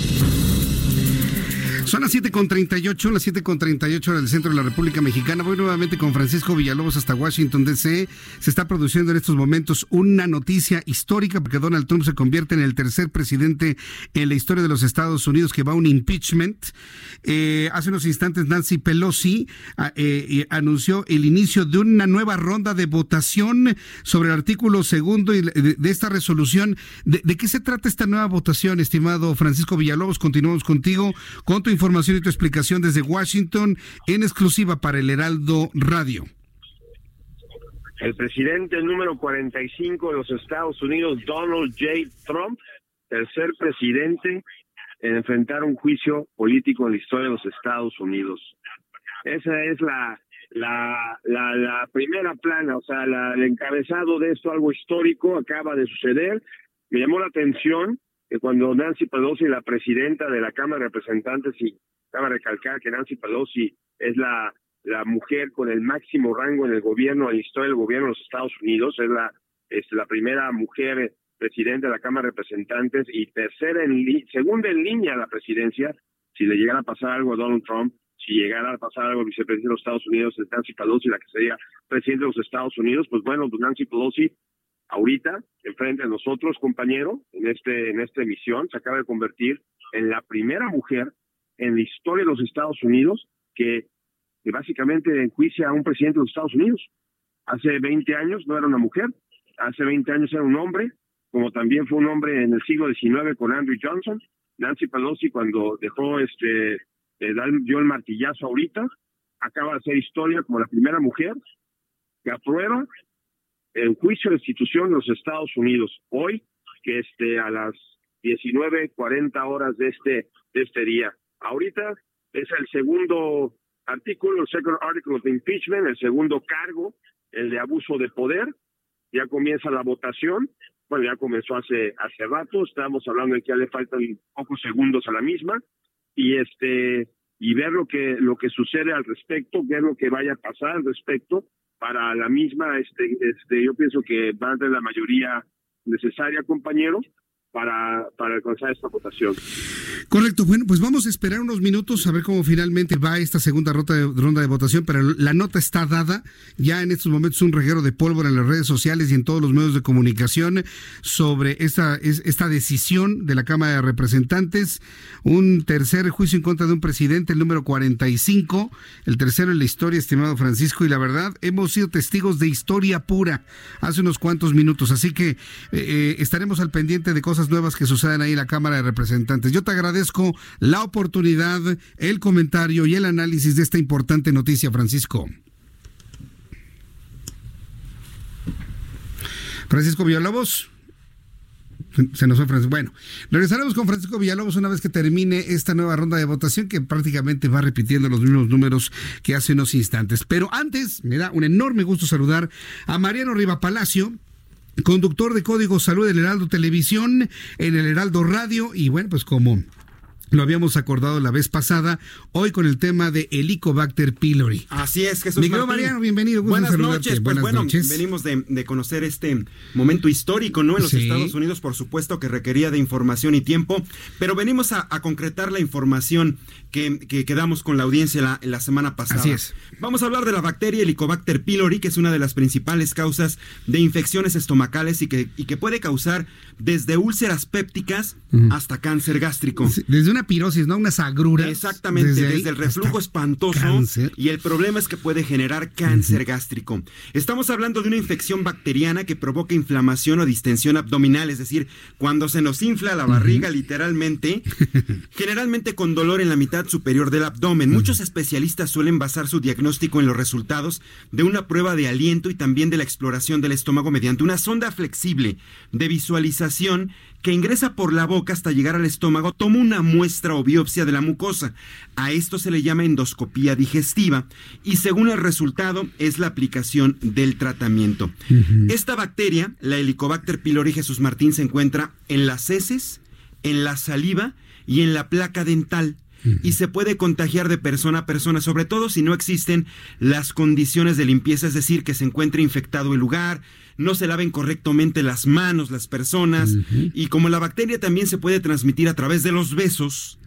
Son las 7.38, las 7.38 del centro de la República Mexicana. Voy nuevamente con Francisco Villalobos hasta Washington, D.C. Se está produciendo en estos momentos una noticia histórica porque Donald Trump se convierte en el tercer presidente en la historia de los Estados Unidos que va a un impeachment. Eh, hace unos instantes Nancy Pelosi ah, eh, anunció el inicio de una nueva ronda de votación sobre el artículo segundo de, esta resolución. De, ¿De, qué se trata esta nueva votación, estimado Francisco Villalobos? Continuamos contigo con tu información y tu explicación desde Washington en exclusiva para el Heraldo Radio. El presidente número 45 de los Estados Unidos, Donald J. Trump, tercer presidente en enfrentar un juicio político en la historia de los Estados Unidos. Esa es la, la, la, primera plana, o sea, el encabezado de esto, algo histórico, acaba de suceder. Me llamó la atención que cuando Nancy Pelosi, la presidenta de la Cámara de Representantes, y cabe recalcar que Nancy Pelosi es la, la mujer con el máximo rango en el gobierno, en la historia del gobierno de los Estados Unidos, es la, es la primera mujer presidenta de la Cámara de Representantes y tercera en segunda en línea a la presidencia, si le llegara a pasar algo a Donald Trump, si llegara a pasar algo al vicepresidente de los Estados Unidos, Nancy Pelosi, la que sería presidente de los Estados Unidos, pues bueno, pues Nancy Pelosi ahorita, enfrente de nosotros, compañero, en, este, en esta emisión, se acaba de convertir en la primera mujer en la historia de los Estados Unidos que, básicamente enjuicia a un presidente de los Estados Unidos. Hace 20 años no era una mujer, hace 20 años era un hombre, como también fue un hombre en el siglo XIX con Andrew Johnson. Nancy Pelosi cuando dejó este, dio el martillazo ahorita, acaba de hacer historia como la primera mujer que aprueba el juicio de institución en los Estados Unidos hoy, que esté a las 19.40 horas de este, de este día. Ahorita es el segundo artículo, el second article of impeachment, el segundo cargo, el de abuso de poder. Ya comienza la votación. Bueno, ya comenzó hace, hace rato. Estamos hablando de que ya le faltan pocos segundos a la misma. Y este, y ver lo que, lo que sucede al respecto, ver lo que vaya a pasar al respecto para la misma, este, este, yo pienso que va a tener la mayoría necesaria, compañeros, para, para alcanzar esta votación. Correcto, bueno, pues vamos a esperar unos minutos a ver cómo finalmente va esta segunda ronda de, votación, pero la nota está dada, ya en estos momentos un reguero de pólvora en las redes sociales y en todos los medios de comunicación sobre esta, esta decisión de la Cámara de Representantes, un tercer juicio en contra de un presidente, el número 45, el tercero en la historia, estimado Francisco, y la verdad, hemos sido testigos de historia pura hace unos cuantos minutos, así que eh, eh, estaremos al pendiente de cosas nuevas que sucedan ahí en la Cámara de Representantes. Yo te agradezco la oportunidad, el comentario y el análisis de esta importante noticia, Francisco. Francisco Villalobos. Se nos fue Francisco. Bueno, regresaremos con Francisco Villalobos una vez que termine esta nueva ronda de votación que prácticamente va repitiendo los mismos números que hace unos instantes. Pero antes, me da un enorme gusto saludar a Mariano Riva Palacio, conductor de Código Salud del Heraldo Televisión, en el Heraldo Radio y bueno, pues como lo habíamos acordado la vez pasada, hoy con el tema de Helicobacter pylori. Así es, Jesús Miguel. Mariano, bienvenido. gusto Buenas saludarte. noches. Pues Buenas bueno, noches. venimos de, de conocer este momento histórico, ¿no? En los Sí. Estados Unidos, por supuesto, que requería de información y tiempo, pero venimos a, a concretar la información que, que quedamos con la audiencia la, la semana pasada. Así es. Vamos a hablar de la bacteria Helicobacter pylori, que es una de las principales causas de infecciones estomacales y que, y que puede causar desde úlceras pépticas hasta cáncer gástrico. Desde una pirosis, ¿no? Unas agruras. Exactamente, desde, el reflujo espantoso cáncer. y el problema es que puede generar cáncer gástrico. Estamos hablando de una infección bacteriana que provoca inflamación o distensión abdominal, es decir, cuando se nos infla la barriga literalmente, generalmente con dolor en la mitad superior del abdomen. Muchos especialistas suelen basar su diagnóstico en los resultados de una prueba de aliento y también de la exploración del estómago mediante una sonda flexible de visualización que ingresa por la boca hasta llegar al estómago, toma una muestra o biopsia de la mucosa. A esto se le llama endoscopía digestiva y según el resultado es la aplicación del tratamiento. Esta bacteria, la Helicobacter pylori Jesús Martín, se encuentra en las heces, en la saliva y en la placa dental y se puede contagiar de persona a persona, sobre todo si no existen las condiciones de limpieza, es decir, que se encuentre infectado el lugar, no se laven correctamente las manos las personas y como la bacteria también se puede transmitir a través de los besos,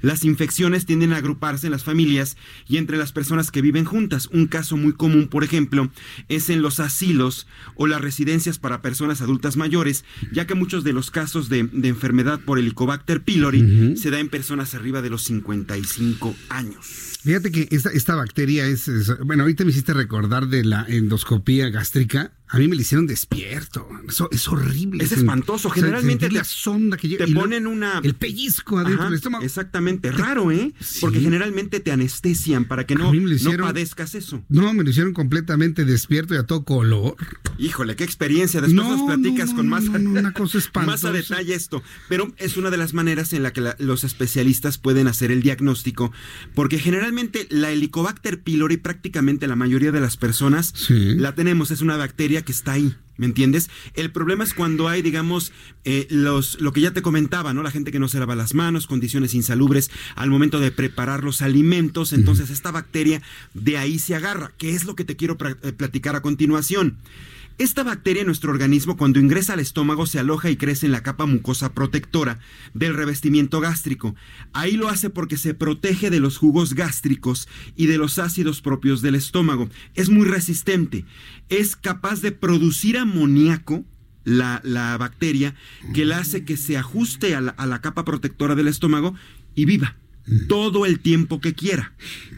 las infecciones tienden a agruparse en las familias y entre las personas que viven juntas. Un caso muy común, por ejemplo, es en los asilos o las residencias para personas adultas mayores, ya que muchos de los casos de, de enfermedad por Helicobacter pylori se da en personas arriba de los 55 años. Fíjate que esta, esta bacteria es, es- Bueno, ahorita me hiciste recordar de la endoscopía gástrica. A mí me la hicieron despierto. Eso es horrible. Es espantoso. o sea, Generalmente te- la sonda que llega. te ponen una El pellizco adentro Ajá, del estómago. Exactamente, raro, ¿eh? Porque generalmente te anestesian para que no, no padezcas eso. No, me lo hicieron completamente despierto y a todo color. Híjole, qué experiencia. Después No, nos platicas no, con más, una cosa más a espantosa. detalle esto. Pero es una de las maneras en la que la- los especialistas pueden hacer el diagnóstico, porque generalmente la Helicobacter pylori, prácticamente la mayoría de las personas la tenemos. Es una bacteria que está ahí. ¿Me entiendes? El problema es cuando hay, digamos, eh, los, lo que ya te comentaba, ¿no? La gente que no se lava las manos, condiciones insalubres al momento de preparar los alimentos. Entonces, esta bacteria de ahí se agarra, que es lo que te quiero eh, platicar a continuación. Esta bacteria en nuestro organismo cuando ingresa al estómago se aloja y crece en la capa mucosa protectora del revestimiento gástrico. Ahí lo hace porque se protege de los jugos gástricos y de los ácidos propios del estómago. Es muy resistente. Es capaz de producir amoníaco la, la bacteria que la hace que se ajuste a la, a la capa protectora del estómago y viva todo el tiempo que quiera.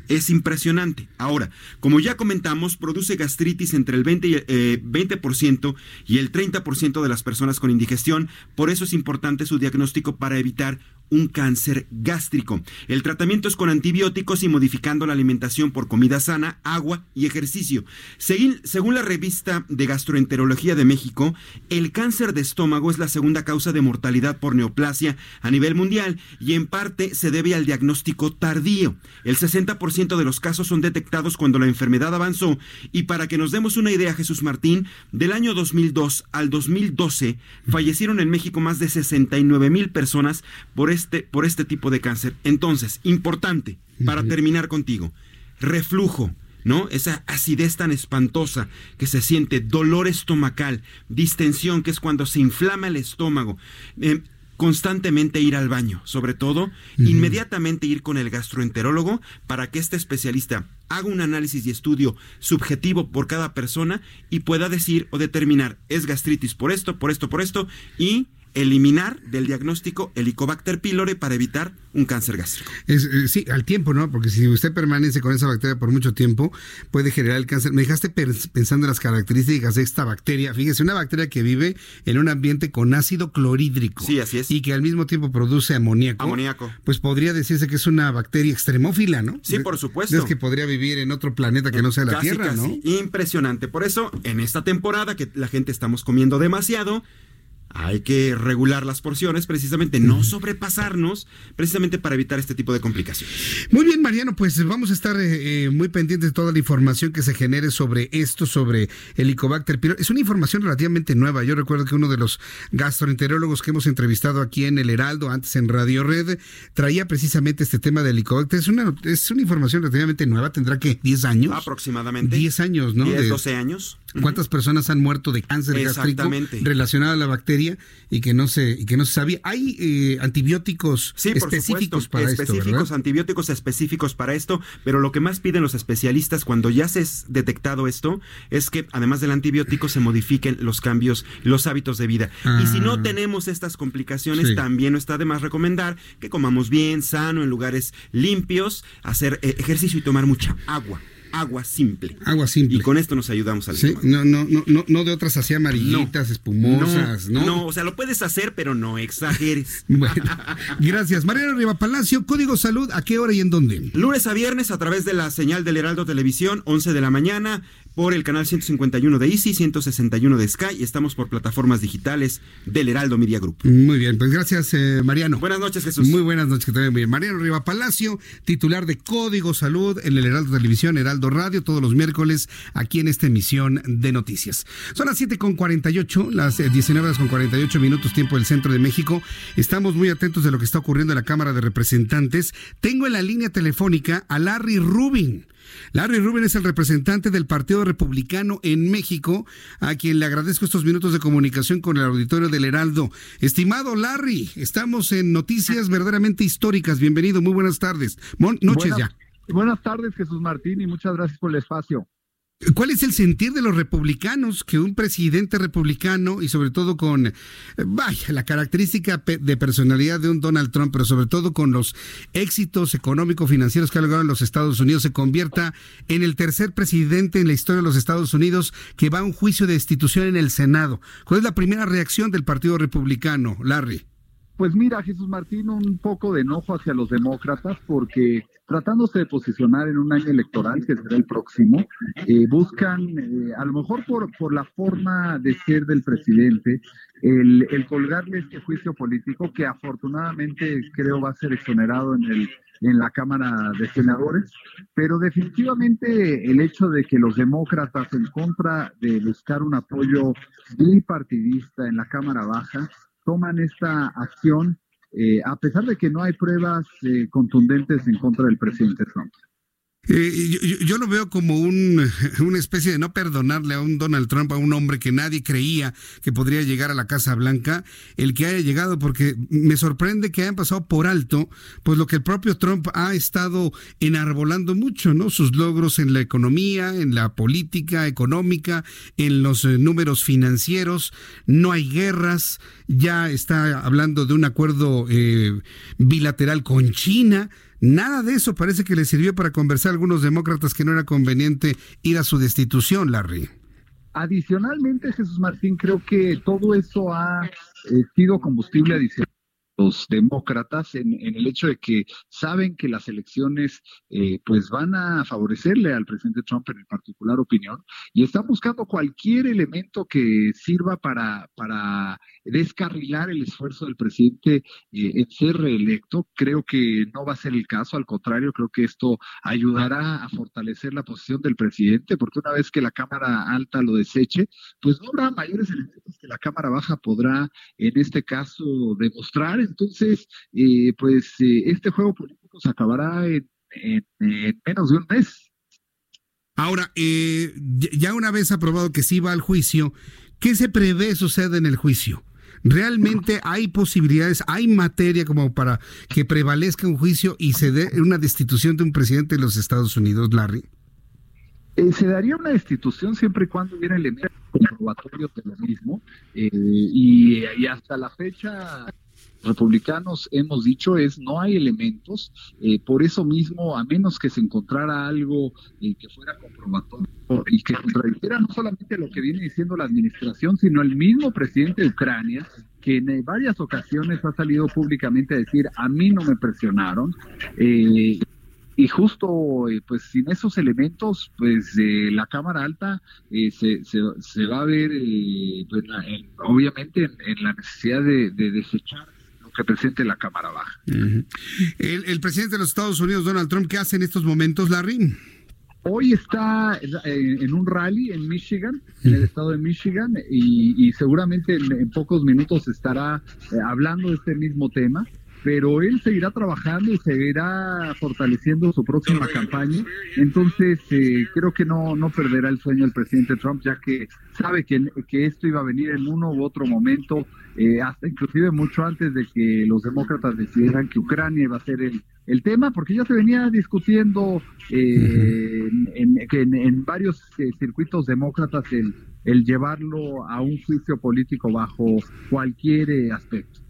Es impresionante. Ahora, como ya comentamos, produce gastritis entre el 20%, y, eh, 20% y el 30% de las personas con indigestión. Por eso es importante su diagnóstico para evitar un cáncer gástrico. El tratamiento es con antibióticos y modificando la alimentación por comida sana, agua y ejercicio. Según, según la revista de Gastroenterología de México, el cáncer de estómago es la segunda causa de mortalidad por neoplasia a nivel mundial y en parte se debe al diagnóstico tardío. El 60% de los casos son detectados cuando la enfermedad avanzó y para que nos demos una idea, Jesús Martín, del año 2002 al 2012 fallecieron en México más de 69 mil personas por este, por este tipo de cáncer. Entonces, importante, para terminar contigo, reflujo. ¿No? Esa acidez tan espantosa que se siente, dolor estomacal, distensión, que es cuando se inflama el estómago, eh, constantemente ir al baño, sobre todo, inmediatamente ir con el gastroenterólogo para que este especialista haga un análisis y estudio subjetivo por cada persona y pueda decir o determinar es gastritis por esto, por esto, por esto y eliminar del diagnóstico Helicobacter pylori para evitar un cáncer gástrico. Es, eh, sí, al tiempo, ¿no? Porque si usted permanece con esa bacteria por mucho tiempo, puede generar el cáncer. Me dejaste pensando en las características de esta bacteria. Fíjese, una bacteria que vive en un ambiente con ácido clorhídrico. Sí, así es. Y que al mismo tiempo produce amoníaco. Amoníaco. Pues podría decirse que es una bacteria extremófila, ¿no? Sí, por supuesto. Es que podría vivir en otro planeta que no sea la Casi, Tierra, ¿no? casi. Impresionante. Por eso, en esta temporada que la gente estamos comiendo demasiado, hay que regular las porciones, precisamente no sobrepasarnos, precisamente para evitar este tipo de complicaciones. Muy bien, Mariano, pues vamos a estar eh, eh, muy pendientes de toda la información que se genere sobre esto, sobre el Helicobacter pylori. Es una información relativamente nueva. Yo recuerdo que uno de los gastroenterólogos que hemos entrevistado aquí en El Heraldo, antes en Radio Red, traía precisamente este tema del Helicobacter. Es una, es una información relativamente nueva, tendrá que 10 años. Aproximadamente. 10 años, ¿no? 10, 12 años. ¿Cuántas personas han muerto de cáncer gástrico relacionado a la bacteria y que no se y que no se sabía? Hay eh, antibióticos específicos para específicos, esto, antibióticos específicos para esto, pero lo que más piden los especialistas cuando ya se ha detectado esto es que además del antibiótico se modifiquen los cambios, los hábitos de vida. Y si no Ah. tenemos estas complicaciones, Sí. también no está de más recomendar que comamos bien, sano, en lugares limpios, hacer eh, ejercicio y tomar mucha agua. Agua simple. Agua simple. Y con esto nos ayudamos al Sí, no, no, no, no, no de otras así amarillitas, espumosas, ¿no? No, o sea, lo puedes hacer, pero no exageres. Bueno, gracias. Mariano Riva Palacio, Código Salud, ¿a qué hora y en dónde? Lunes a viernes a través de la señal del Heraldo Televisión, 11 de la mañana, por el canal 151 de Easy, 161 de Sky y estamos por plataformas digitales del Heraldo Media Group. Muy bien, pues gracias, eh, Mariano. Buenas noches, Jesús. Muy buenas noches, que muy bien. Mariano Riva Palacio, titular de Código Salud en el Heraldo Televisión, Heraldo Radio, todos los miércoles, aquí en esta emisión de noticias. Son las 7 con 48, las eh, 19 horas con 48 minutos, tiempo del centro de México. Estamos muy atentos de lo que está ocurriendo en la Cámara de Representantes. Tengo en la línea telefónica a Larry Rubin. Larry Rubin es el representante del Partido Republicano en México, a quien le agradezco estos minutos de comunicación con el auditorio del Heraldo. Estimado Larry, estamos en noticias verdaderamente históricas. Bienvenido, muy buenas tardes. Mon- noches Buenas- ya. Buenas tardes, Jesús Martín, y muchas gracias por el espacio. ¿Cuál es el sentir de los republicanos que un presidente republicano y sobre todo con, eh, vaya, la característica de personalidad de un Donald Trump, pero sobre todo con los éxitos económico-financieros que ha logrado en los Estados Unidos, se convierta en el tercer presidente en la historia de los Estados Unidos que va a un juicio de destitución en el Senado? ¿Cuál es la primera reacción del Partido Republicano, Larry? Pues mira, Jesús Martín, un poco de enojo hacia los demócratas porque tratándose de posicionar en un año electoral, que será el próximo, eh, buscan, eh, a lo mejor por, por la forma de ser del presidente, el, el colgarle este juicio político que afortunadamente creo va a ser exonerado en el en la Cámara de Senadores, pero definitivamente el hecho de que los demócratas en contra de buscar un apoyo bipartidista en la Cámara Baja toman esta acción eh, a pesar de que no hay pruebas eh, contundentes en contra del presidente Trump. Eh, yo, lo veo como un, una especie de no perdonarle a un Donald Trump, a un hombre que nadie creía que podría llegar a la Casa Blanca, el que haya llegado, porque me sorprende que hayan pasado por alto, pues lo que el propio Trump ha estado enarbolando mucho, ¿no? Sus logros en la economía, en la política económica, en los eh, números financieros, no hay guerras, ya está hablando de un acuerdo eh, bilateral con China. Nada de eso parece que le sirvió para conversar a algunos demócratas que no era conveniente ir a su destitución, Larry. Adicionalmente, Jesús Martín, creo que todo eso ha eh, sido combustible adicional los demócratas en, el hecho de que saben que las elecciones eh, pues van a favorecerle al presidente Trump en particular opinión y están buscando cualquier elemento que sirva para, para descarrilar el esfuerzo del presidente eh, en ser reelecto. Creo que no va a ser el caso, al contrario, creo que esto ayudará a fortalecer la posición del presidente, porque una vez que la Cámara Alta lo deseche, pues no habrá mayores elementos que la Cámara Baja podrá, en este caso, demostrar. Entonces, eh, pues eh, este juego político se acabará en, en- en menos de un mes. Ahora, eh, ya- una vez aprobado que sí va al juicio, ¿qué se prevé suceda en el juicio? ¿Realmente hay posibilidades, hay materia como para que prevalezca un juicio y se dé una destitución de un presidente de los Estados Unidos, Larry? Eh, se daría una destitución siempre y cuando hubiera elementos comprobatorios de lo mismo eh, y, y hasta la fecha republicanos hemos dicho es no hay elementos eh, por eso mismo a menos que se encontrara algo eh, que fuera comprobatorio y que contradijera no solamente lo que viene diciendo la administración sino el mismo presidente de Ucrania que en eh, varias ocasiones ha salido públicamente a decir a mí no me presionaron eh, y justo eh, pues sin esos elementos pues la cámara alta eh, se, se, va a ver eh, pues, obviamente en, la necesidad de, desechar lo que presente la cámara baja. El, el, presidente de los Estados Unidos Donald Trump qué hace en estos momentos Larry Hoy está en un rally en Michigan, en el estado de Michigan, y, seguramente en, pocos minutos estará hablando de este mismo tema pero él seguirá trabajando y seguirá fortaleciendo su próxima campaña. Entonces, eh, creo que no, no perderá el sueño el presidente Trump, ya que sabe que, que esto iba a venir en uno u otro momento, eh, hasta inclusive mucho antes de que los demócratas decidieran que Ucrania iba a ser el, el tema, porque ya se venía discutiendo eh, en, en, varios circuitos demócratas el, el llevarlo a un juicio político bajo cualquier aspecto.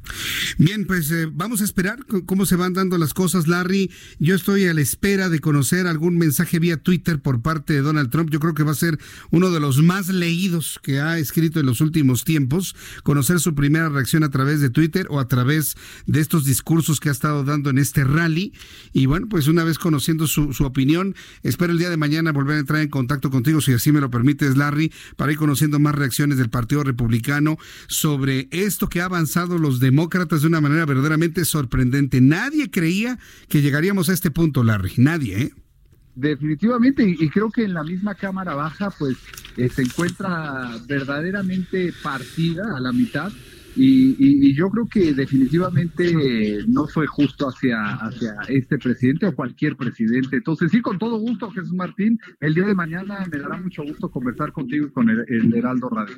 Bien, pues eh, vamos a esperar cómo se van dando las cosas, Larry. Yo estoy a la espera de conocer algún mensaje vía Twitter por parte de Donald Trump. Yo creo que va a ser uno de los más leídos que ha escrito en los últimos tiempos. Conocer su primera reacción a través de Twitter o a través de estos discursos que ha estado dando en este rally. Y bueno, pues una vez conociendo su, opinión, espero el día de mañana volver a entrar en contacto contigo, si así me lo permites, Larry, para ir conociendo más reacciones del Partido Republicano sobre esto que ha avanzado los demócratas de una manera verdaderamente sorprendente. Nadie creía que llegaríamos a este punto, Larry. Nadie, ¿eh? Definitivamente, y creo que en la misma Cámara Baja, pues eh, se encuentra verdaderamente partida a la mitad. Y, yo creo que definitivamente no fue justo hacia, hacia este presidente o cualquier presidente. Entonces, sí, con todo gusto, Jesús Martín, el día de mañana me dará mucho gusto conversar contigo y con el, el Heraldo Radio.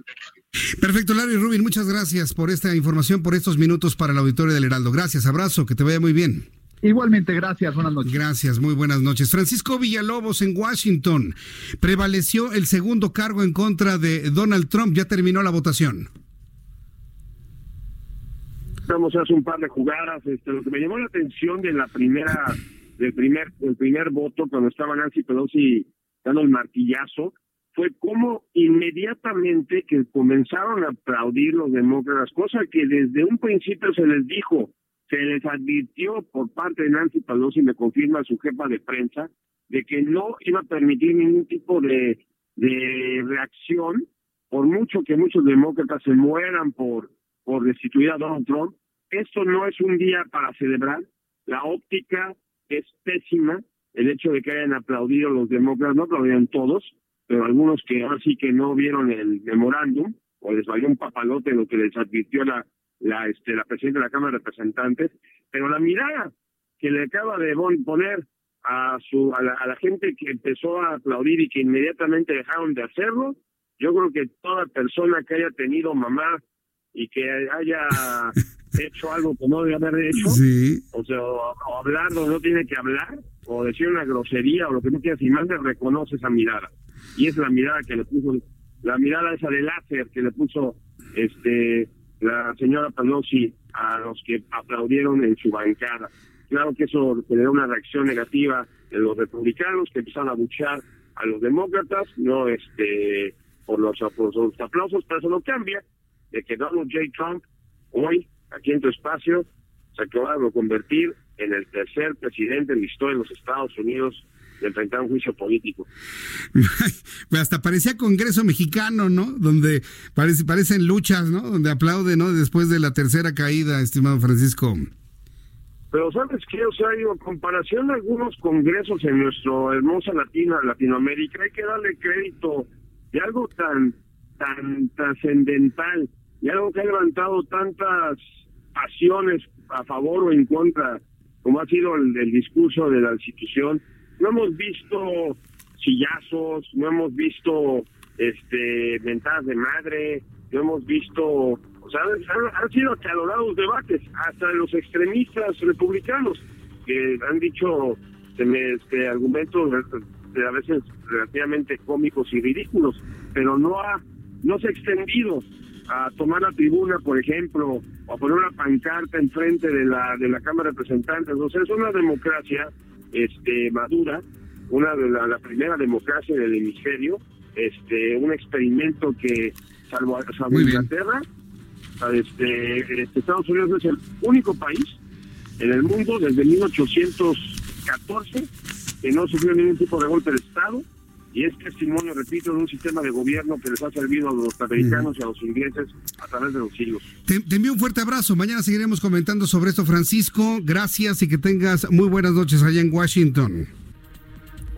Perfecto, Larry Rubin, muchas gracias por esta información, por estos minutos para el auditorio del Heraldo. Gracias, abrazo, que te vaya muy bien. Igualmente, gracias, buenas noches. Gracias, muy buenas noches. Francisco Villalobos en Washington. Prevaleció el segundo cargo en contra de Donald Trump. Ya terminó la votación. Estamos hace un par de jugadas. Este, lo que me llamó la atención de la primera, del primer, del primer voto, cuando estaba Nancy Pelosi dando el martillazo, fue como inmediatamente que comenzaron a aplaudir los demócratas, cosa que desde un principio se les dijo, se les advirtió por parte de Nancy Pelosi, me confirma su jefa de prensa, de que no iba a permitir ningún tipo de, de reacción, por mucho que muchos demócratas se mueran por, por destituir a Donald Trump. Esto no es un día para celebrar. La óptica es pésima. El hecho de que hayan aplaudido los demócratas, no aplaudieron todos, pero algunos que ahora que no vieron el memorándum o les valió un papalote lo que les advirtió la la este presidenta de la Cámara de Representantes, pero la mirada que le acaba de poner a su a la, a la gente que empezó a aplaudir y que inmediatamente dejaron de hacerlo, yo creo que toda persona que haya tenido mamá y que haya hecho algo que no debe haber hecho, o sea, o, hablar donde no tiene que hablar, o decir una grosería o lo que no quieras, y más le reconoce esa mirada y es la mirada que le puso, la mirada esa de láser que le puso este la señora Pelosi a los que aplaudieron en su bancada. Claro que eso generó una reacción negativa de los republicanos que empezaron a luchar a los demócratas, no este por los, por los aplausos, pero eso no cambia de que Donald J. Trump hoy, aquí en tu espacio, se acaba de convertir en el tercer presidente en la historia de los Estados Unidos de enfrentar un juicio político. Hasta parecía Congreso mexicano, ¿no? Donde parece, parecen luchas, ¿no? Donde aplaude, ¿no? Después de la tercera caída, estimado Francisco. Pero sabes qué, o sea, en comparación a algunos congresos en nuestro hermosa Latina, Latinoamérica, hay que darle crédito de algo tan, tan trascendental y algo que ha levantado tantas pasiones a favor o en contra, como ha sido el discurso de la institución. No hemos visto sillazos, no hemos visto este ventanas de madre, no hemos visto, o sea, han, sido acalorados debates, hasta los extremistas republicanos, que han dicho este, argumentos a veces relativamente cómicos y ridículos, pero no ha, no se ha extendido a tomar la tribuna, por ejemplo, o a poner una pancarta enfrente de la de la Cámara de Representantes. O sea, es una democracia este, madura, una de la, primera democracia del hemisferio, este, un experimento que, salvo, salvo Inglaterra, este, este, Estados Unidos es el único país en el mundo desde 1814 que no sufrió ningún tipo de golpe de Estado y es testimonio, repito, de un sistema de gobierno que les ha servido a los americanos y a los ingleses a través de los siglos. Te, envío un fuerte abrazo. Mañana seguiremos comentando sobre esto, Francisco. Gracias y que tengas muy buenas noches allá en Washington.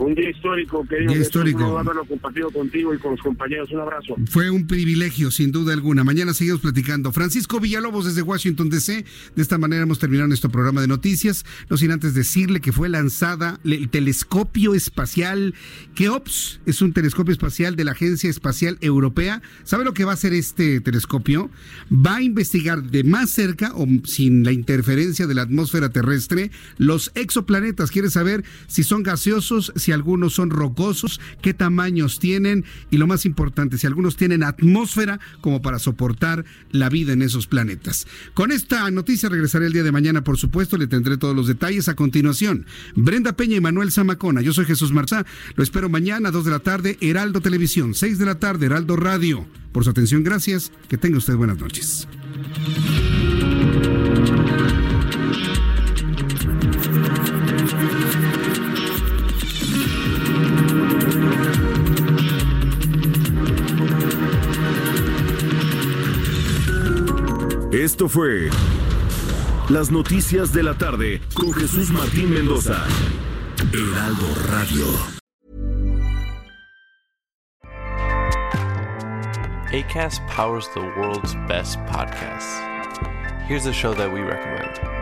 Un día histórico, querido. Día histórico. Un haberlo compartido contigo y con los compañeros. Un abrazo. Fue un privilegio, sin duda alguna. Mañana seguimos platicando. Francisco Villalobos desde Washington, D.C. De esta manera hemos terminado nuestro programa de noticias. No sin antes decirle que fue lanzada el telescopio espacial KEOPS. Es un telescopio espacial de la Agencia Espacial Europea. ¿Sabe lo que va a hacer este telescopio? Va a investigar de más cerca o sin la interferencia de la atmósfera terrestre los exoplanetas. Quiere saber si son gaseosos, si algunos son rocosos, qué tamaños tienen y lo más importante, si algunos tienen atmósfera como para soportar la vida en esos planetas. Con esta noticia regresaré el día de mañana, por supuesto, le tendré todos los detalles a continuación. Brenda Peña y Manuel Zamacona, yo soy Jesús Marzá, lo espero mañana a 2 de la tarde, Heraldo Televisión, 6 de la tarde, Heraldo Radio. Por su atención, gracias, que tenga usted buenas noches. Esto fue Las Noticias de la Tarde con Jesús Martín Mendoza. Heraldo Radio. ACAST powers the world's best podcasts. Here's a show that we recommend.